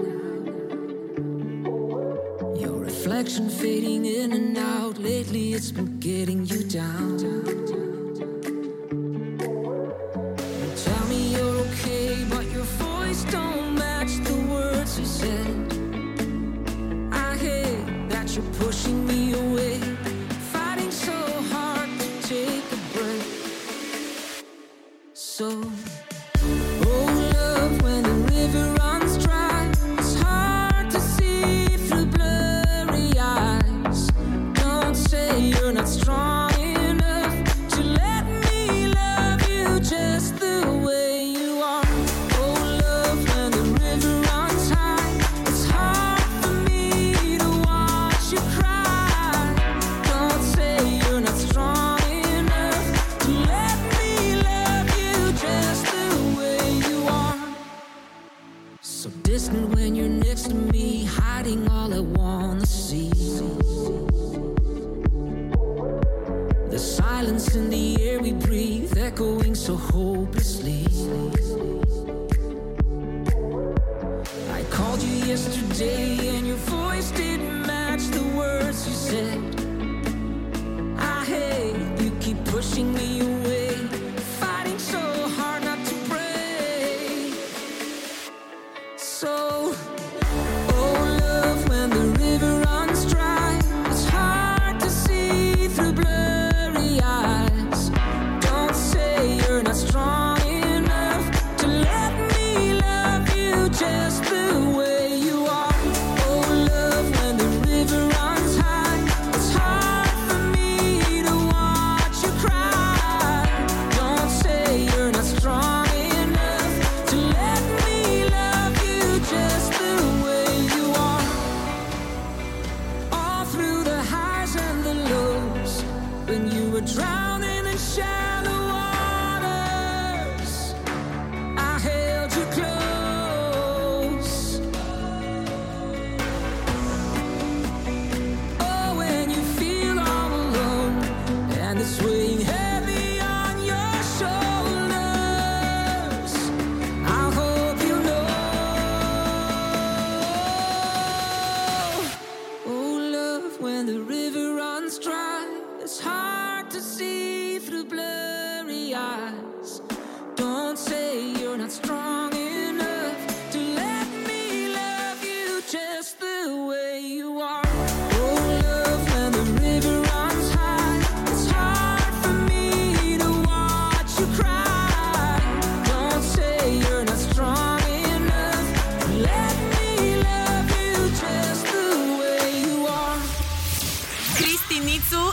S22: Reflection fading in and out. Lately, it's been getting you down. Tell me you're okay, but your voice don't match the words you said. I hate that you're pushing me away, fighting so hard to take a break. So,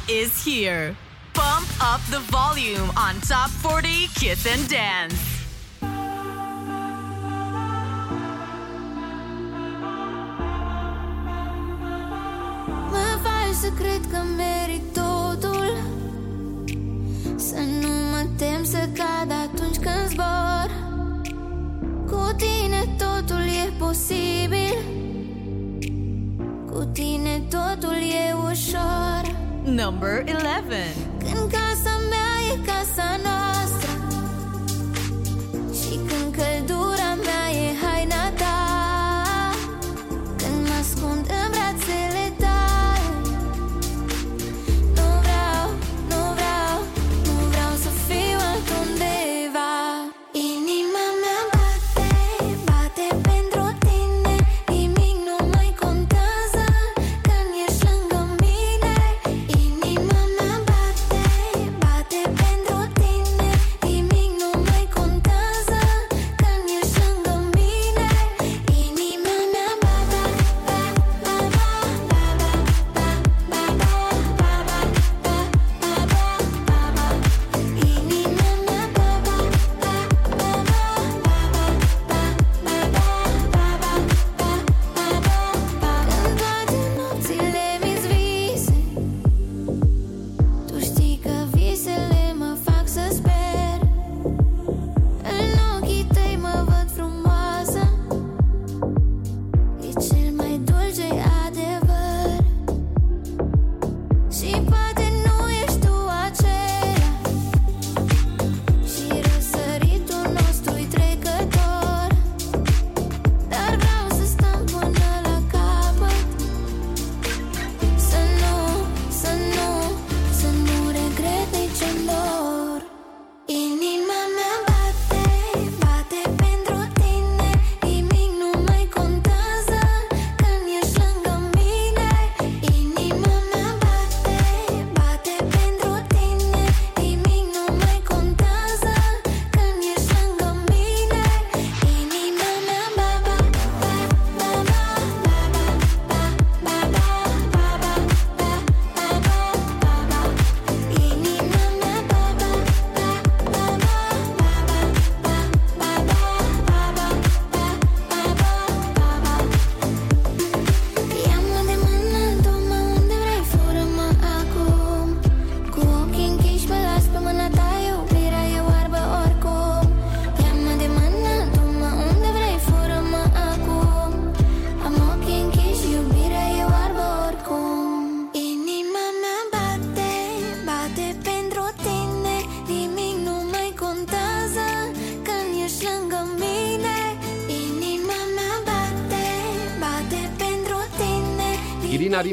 S7: is here. Bump up the volume on Top 40 Kiss and Dance.
S2: Să cred că merit totul Să nu mă tem să cad atunci când zbor Cu tine totul e posibil Cu tine totul e ușor
S7: Number 11.
S2: Când casa casa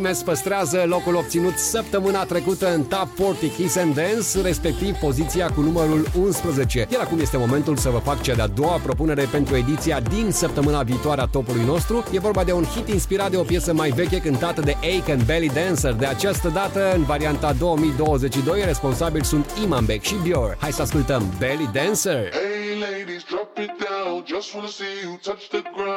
S5: Gomez păstrează locul obținut săptămâna trecută în Top 40 Kiss and Dance, respectiv poziția cu numărul 11. Iar acum este momentul să vă fac cea de-a doua propunere pentru ediția din săptămâna viitoare a topului nostru. E vorba de un hit inspirat de o piesă mai veche cântată de Ake and Belly Dancer. De această dată, în varianta 2022, responsabili sunt Imanbek și Bjor. Hai să ascultăm
S23: Belly Dancer! Hey ladies, drop it down, just wanna see you touch the ground.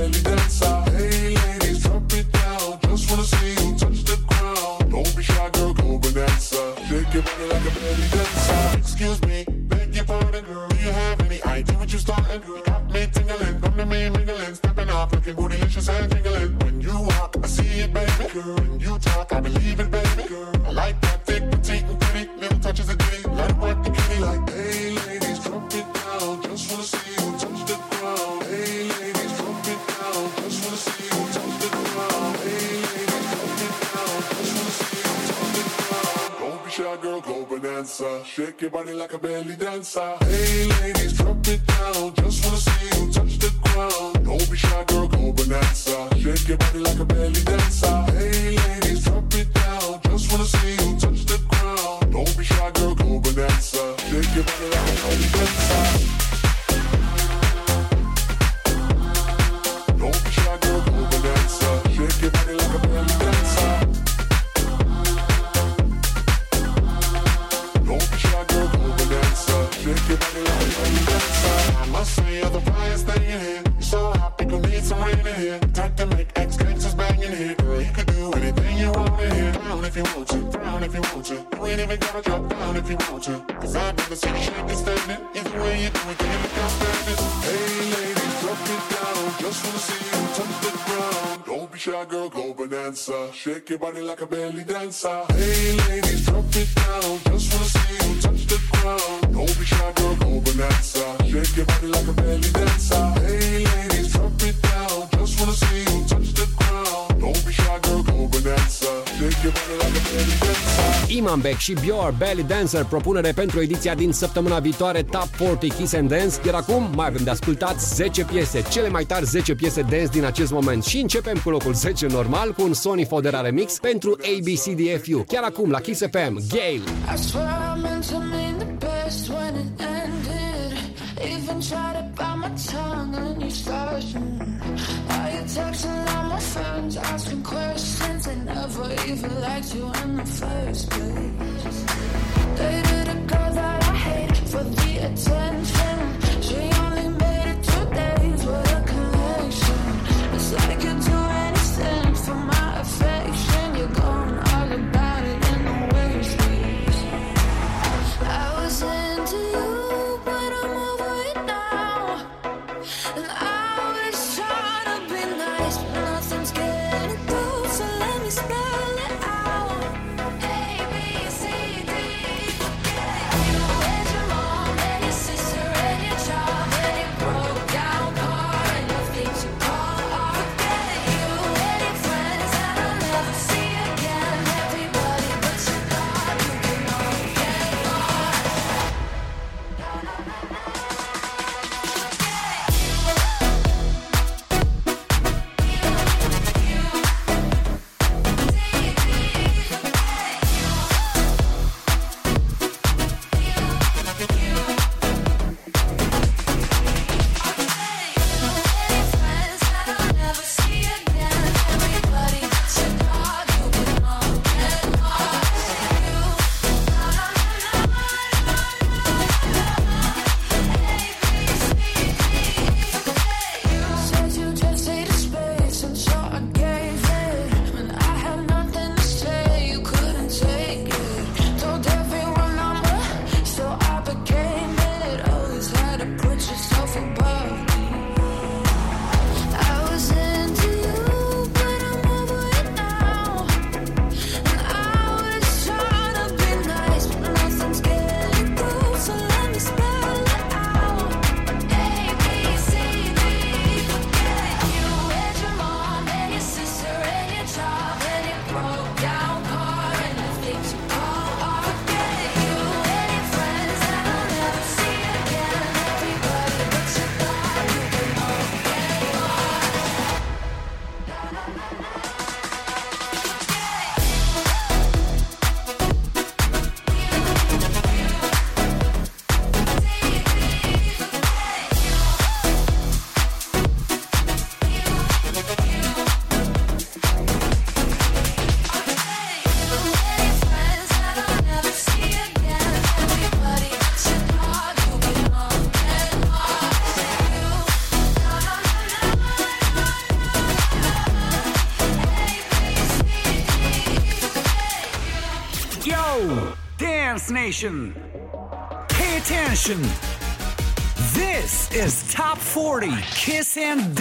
S23: que
S5: van și Bior, Belly Dancer, propunere pentru ediția din săptămâna viitoare Top 40 Kiss and Dance, iar acum mai avem de ascultat 10 piese, cele mai tari 10 piese dance din acest moment și începem cu locul 10 normal cu un Sony Fodera remix pentru ABCDFU. Chiar acum la Kiss FM, Gale!
S1: Station. Pay attention. This is Top 40 Kiss and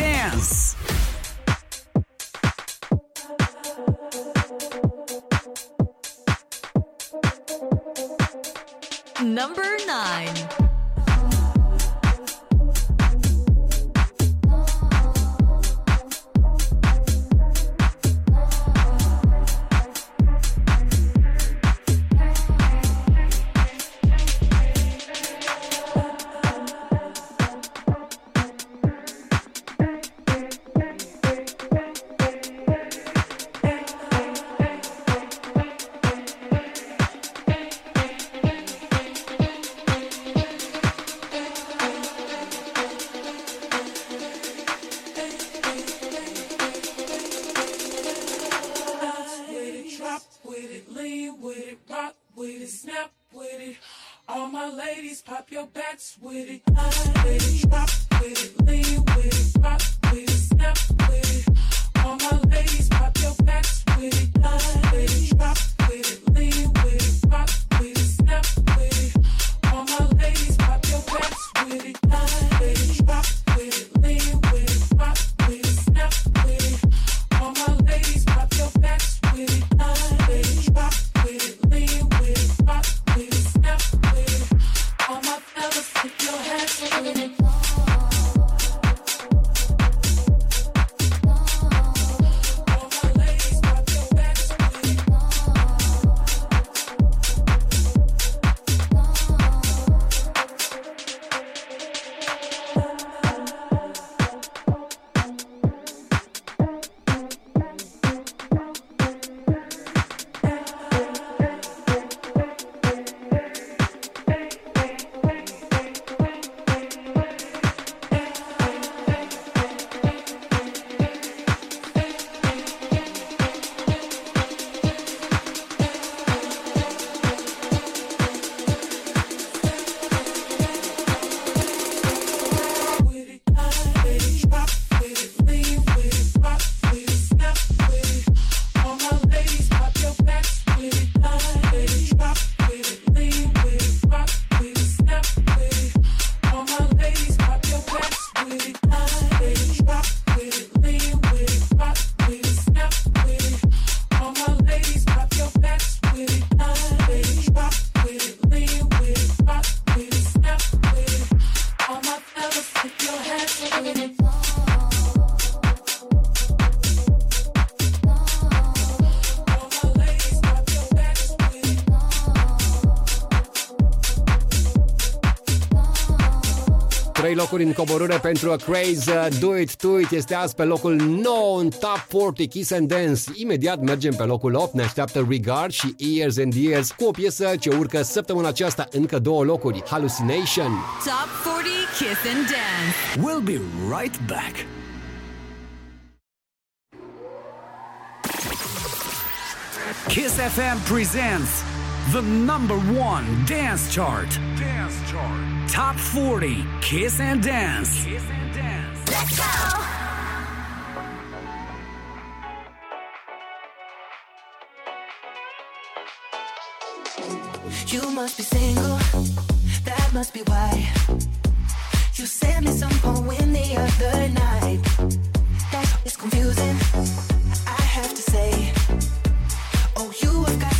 S5: 3 locuri în coborâre pentru A Craze. Uh, Do It, Do It este azi pe locul 9 în Top 40 Kiss and Dance. Imediat mergem pe locul 8, ne așteaptă Regard și ears and ears cu o piesă ce urcă săptămâna aceasta încă două locuri, Hallucination.
S7: Top 40 Kiss and Dance.
S1: We'll be right back. Kiss FM presents the number one dance chart. Dance chart. Top 40 Kiss and Dance. Kiss and Dance. Let's go.
S22: You must be single, that must be why. You sent me some poem the other night. That is confusing, I have to say. Oh, you have got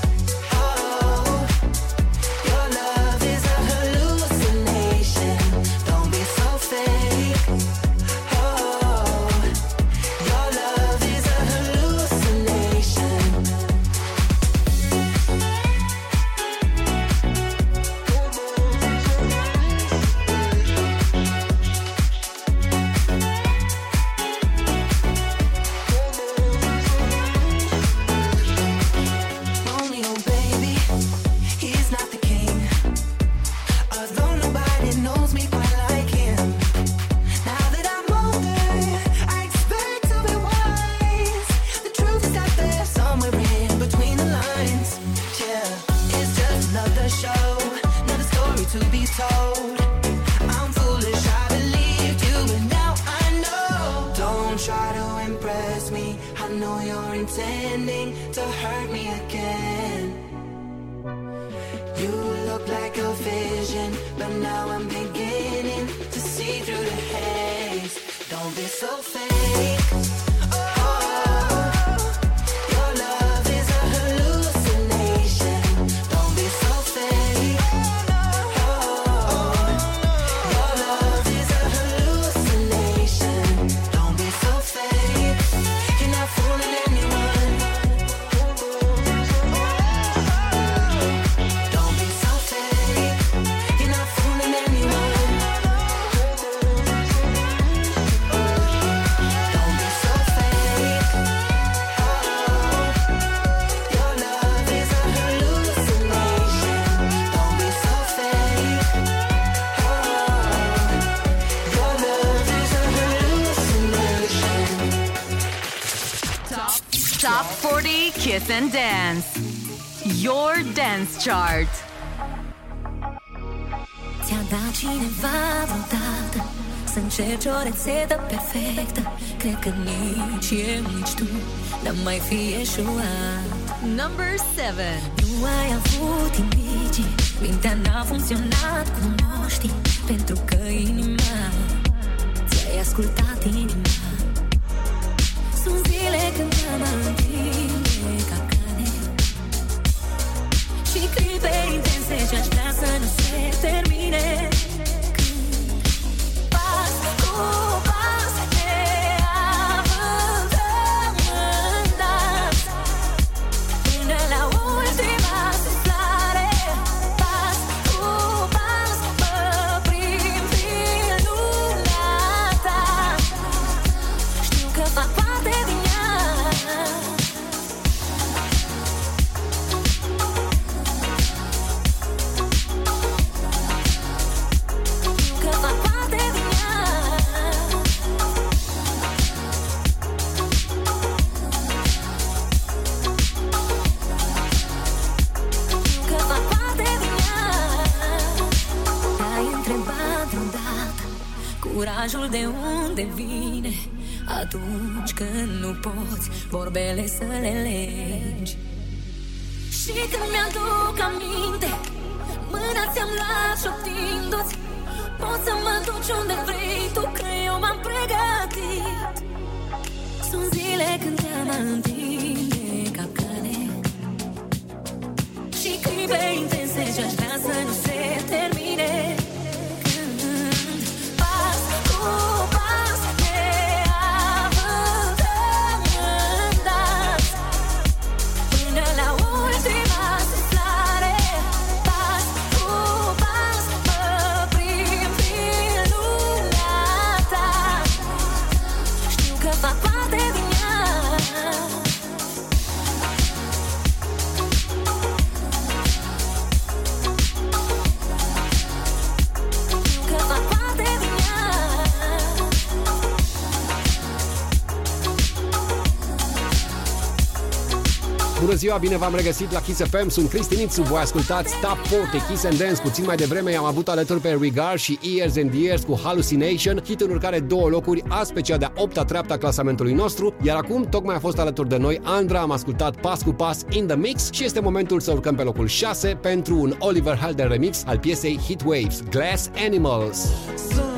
S22: Be
S9: told.
S7: Kiss and Dance. Your dance chart.
S2: Ți-a dat cineva vreodată Să încerci o rețetă perfectă Cred că nici eu, nici tu N-am mai fi eșuat
S7: Number 7
S2: Nu ai avut indicii Mintea n-a funcționat cum o știi Pentru că inima Ți-ai ascultat inima Sunt zile când te-am întinde ca cane. Și clipe intense ce-aș vrea să nu se termine poți Vorbele să le legi. Și când mi-aduc aminte Mâna ți-am luat șoptindu-ți Poți să mă duci unde vrei Tu că eu m-am pregătit. Sunt zile când te-am întinde
S5: ziua, bine v-am regăsit la Kiss FM, sunt Cristi Nițu, voi ascultați Top 40 Kiss and Dance. Puțin mai devreme i-am avut alături pe Regard și Years and Years cu Hallucination, hitul în care două locuri, azi cea de-a opta treaptă a clasamentului nostru, iar acum tocmai a fost alături de noi Andra, am ascultat pas cu pas In The Mix și este momentul să urcăm pe locul 6 pentru un Oliver Halder remix al piesei Heat Waves, Glass Animals.
S6: Sometimes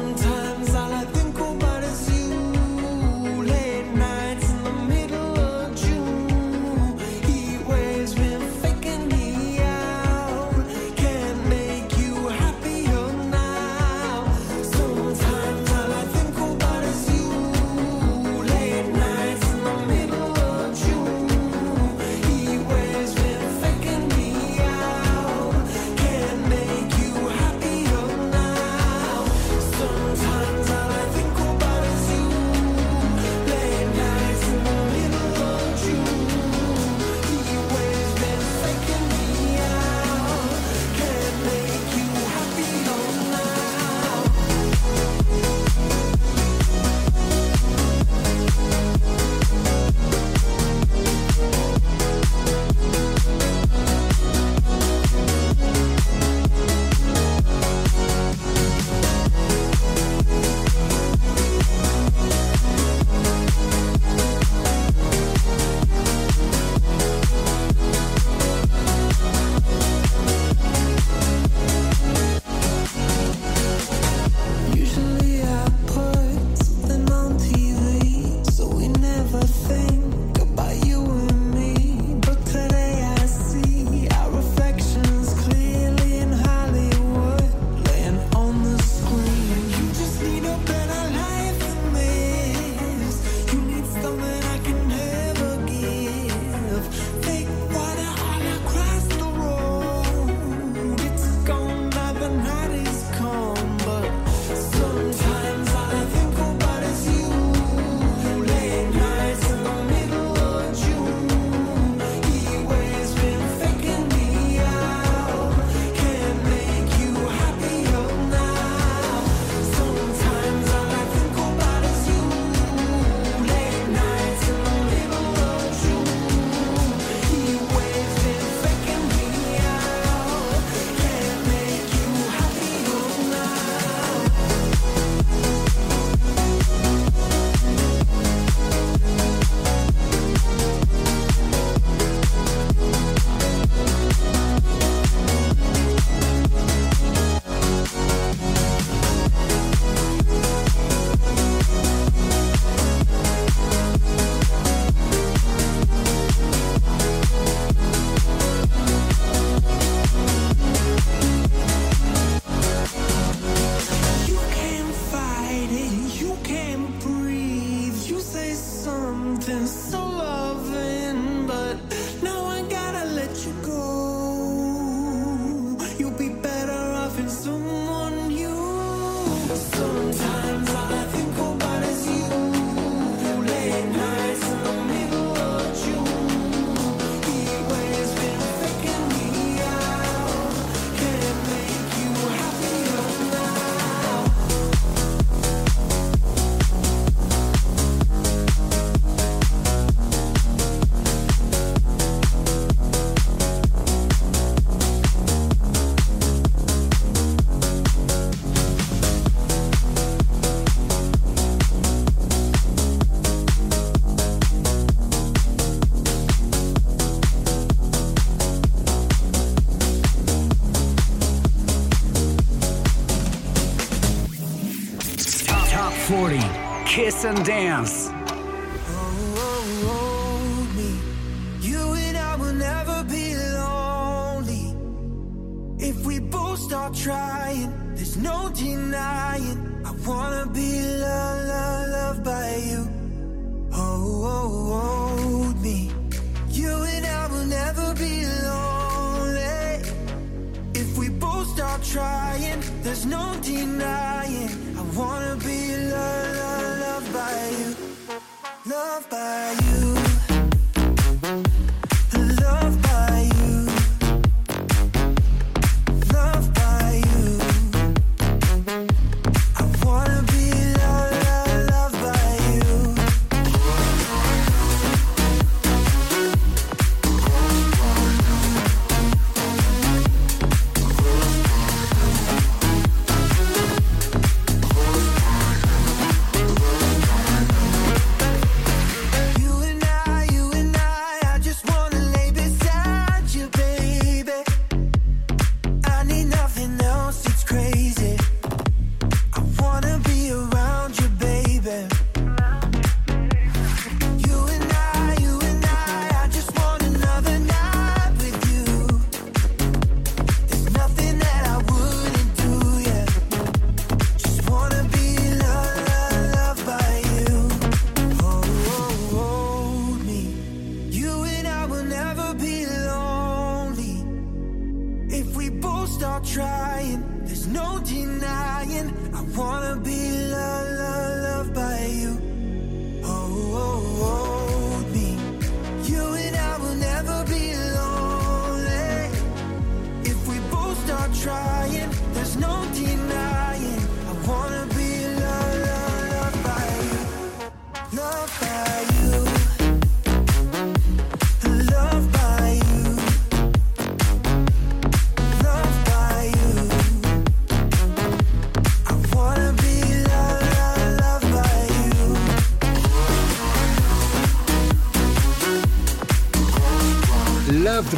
S6: kiss and dance.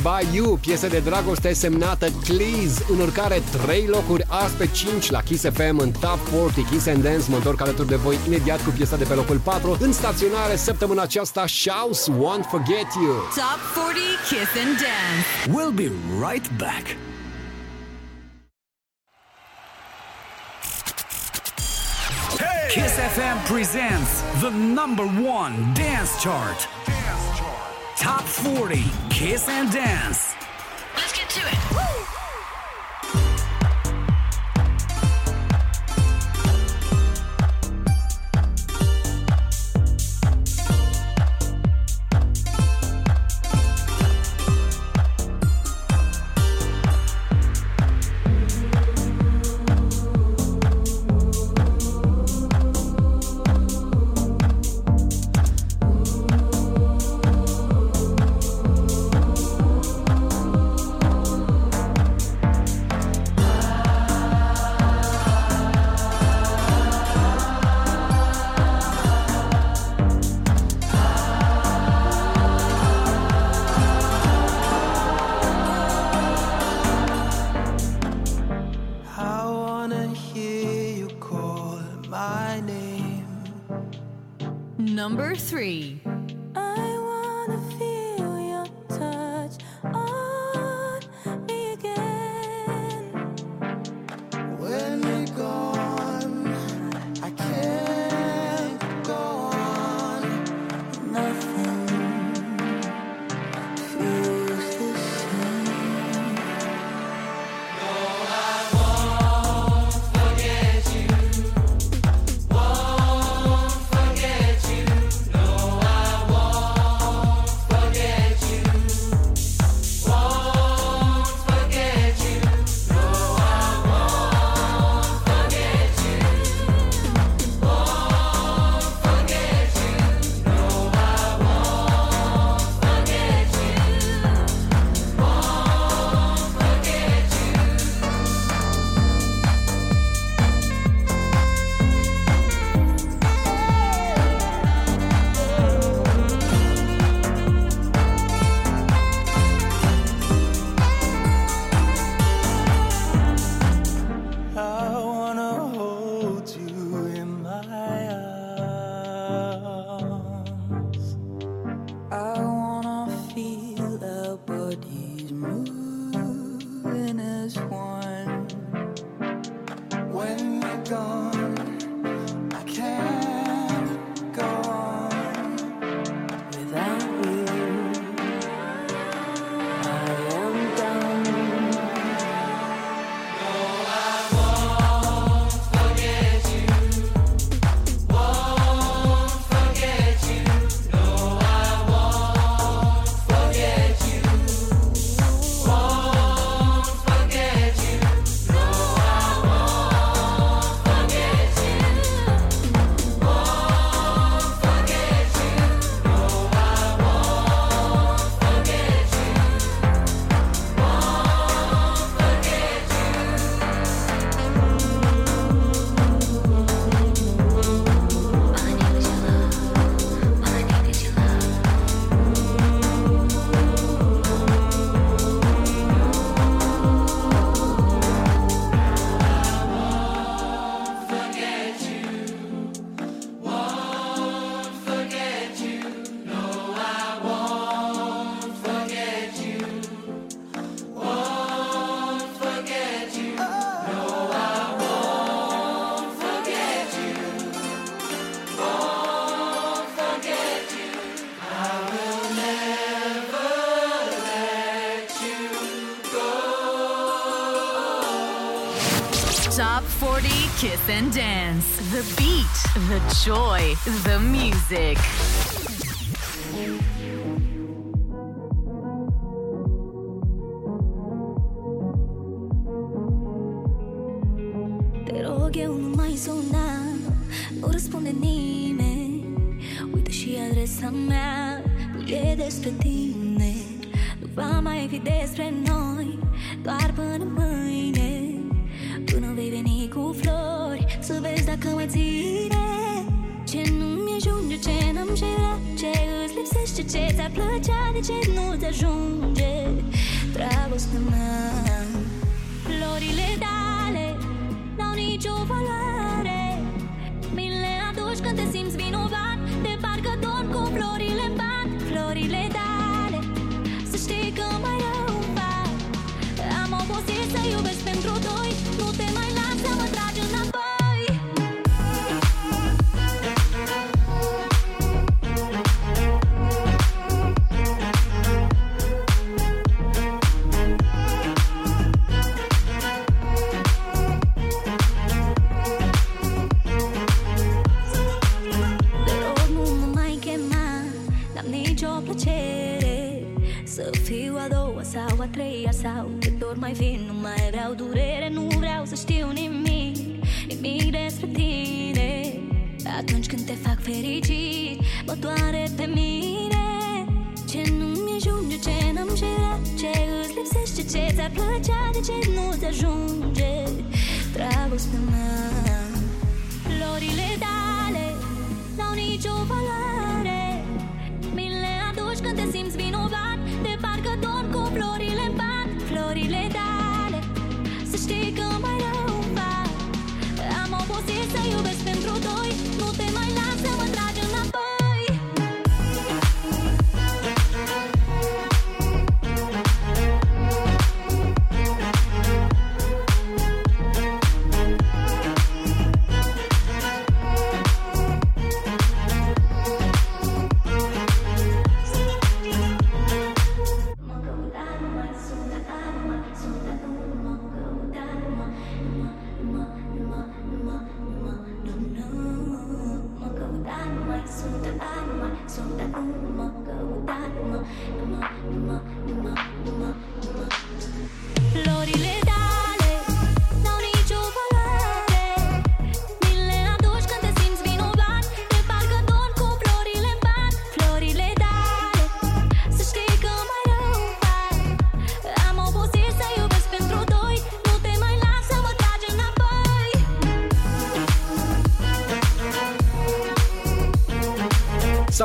S24: By you,
S5: piesă de dragoste semnată Cleese, în urcare 3 locuri azi pe 5 la Kiss FM în Top 40 Kiss and Dance. Mă întorc alături de voi imediat cu piesa de pe locul 4. În staționare săptămâna aceasta, Shouts Won't Forget You.
S7: Top 40 Kiss and Dance.
S6: We'll be right back. Hey! Kiss FM presents the number one dance chart. Top 40 Kiss and Dance.
S25: Enjoy the
S2: music.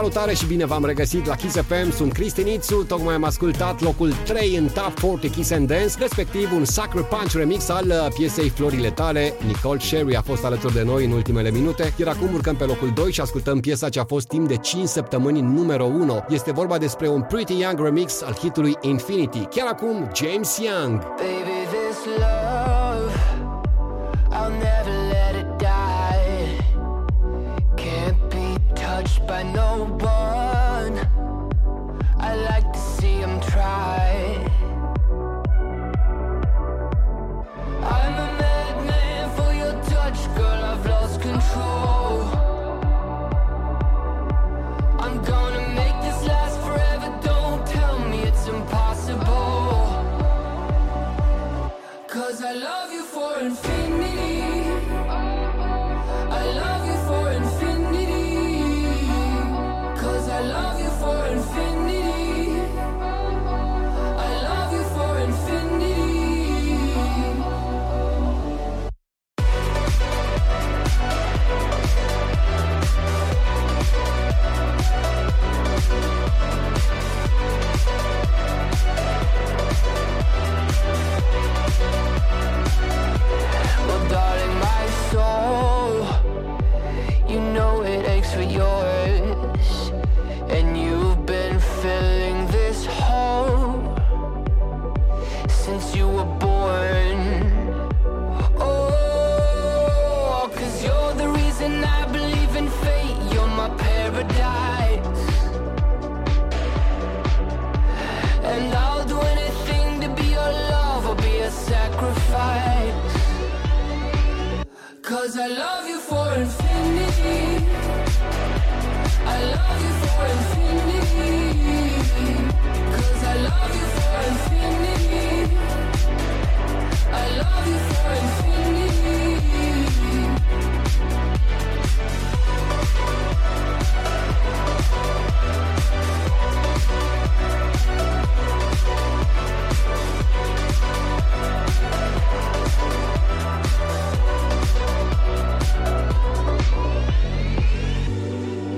S5: Salutare și bine v-am regăsit la Kiss FM, sunt Cristi Nițu, tocmai am ascultat locul 3 în Top 40 Kiss and Dance, respectiv un Sacre Punch remix al uh, piesei Florile tale. Nicole Sherry a fost alături de noi în ultimele minute, iar acum urcăm pe locul 2 și ascultăm piesa ce a fost timp de 5 săptămâni numero 1. Este vorba despre un Pretty Young remix al hitului Infinity. Chiar acum, James Young.
S6: Baby, this love one. I like to see him try. I'm a madman for your touch, girl. I've lost control. I'm gonna make this last forever. Don't tell me it's impossible. Cause I love you for infinity. For yours, and you've been filling this hole since you were born. Oh, cause you're the reason I believe in fate, you're my paradise. And I'll do anything to be your love or be a sacrifice. Cause I love you for infinity.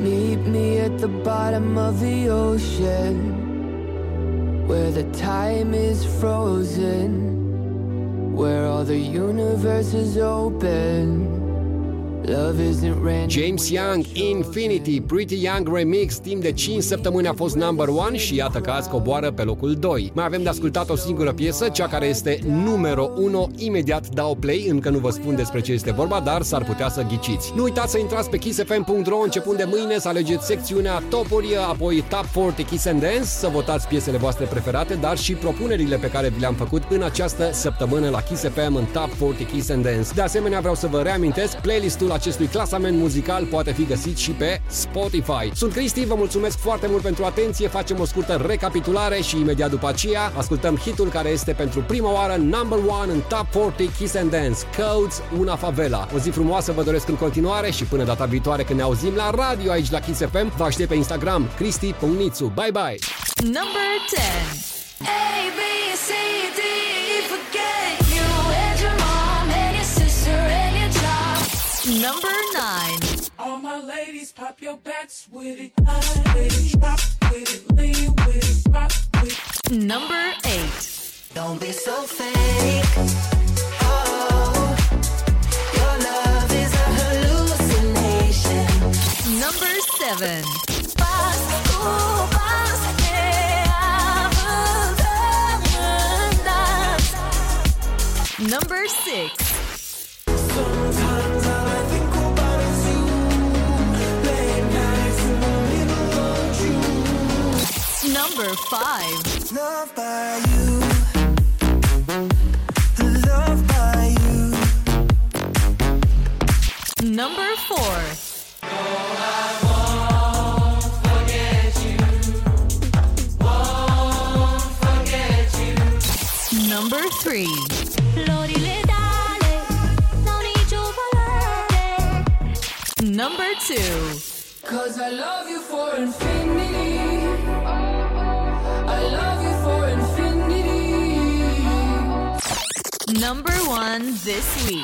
S6: Meet me at the bottom of the ocean Where the time is frozen Where all the universe is open
S5: James Young, Infinity, Pretty Young Remix, timp de 5 săptămâni a fost number 1 și iată că azi coboară pe locul 2. Mai avem de ascultat o singură piesă, cea care este numero 1, imediat dau play, încă nu vă spun despre ce este vorba, dar s-ar putea să ghiciți. Nu uitați să intrați pe kissfm.ro începând de mâine, să alegeți secțiunea topuri, apoi Top 40 Kiss and Dance, să votați piesele voastre preferate, dar și propunerile pe care vi le-am făcut în această săptămână la Kiss FM în Top 40 Kiss and Dance. De asemenea, vreau să vă reamintesc, playlistul acestui clasament muzical poate fi găsit și pe Spotify. Sunt Cristi, vă mulțumesc foarte mult pentru atenție, facem o scurtă recapitulare și imediat după aceea ascultăm hitul care este pentru prima oară number one în Top 40 Kiss and Dance, Codes Una Favela. O zi frumoasă vă doresc în continuare și până data viitoare când ne auzim la radio aici la Kiss FM, vă aștept pe Instagram, cristi.nițu. Bye bye!
S7: Number 10.
S9: A, B, C,
S7: Number 9.
S26: All my ladies, pop your backs with it. High with drop with it, lean with it, rock with it.
S7: Number 8.
S27: Don't be so fake. Oh, your love is a.
S7: Number 7.
S9: Vas,
S7: Number five.
S21: Love by you. Love by you.
S7: Number four. Number
S9: three.
S7: Number two.
S6: Cause I love you for infinity.
S7: Number 1 this week.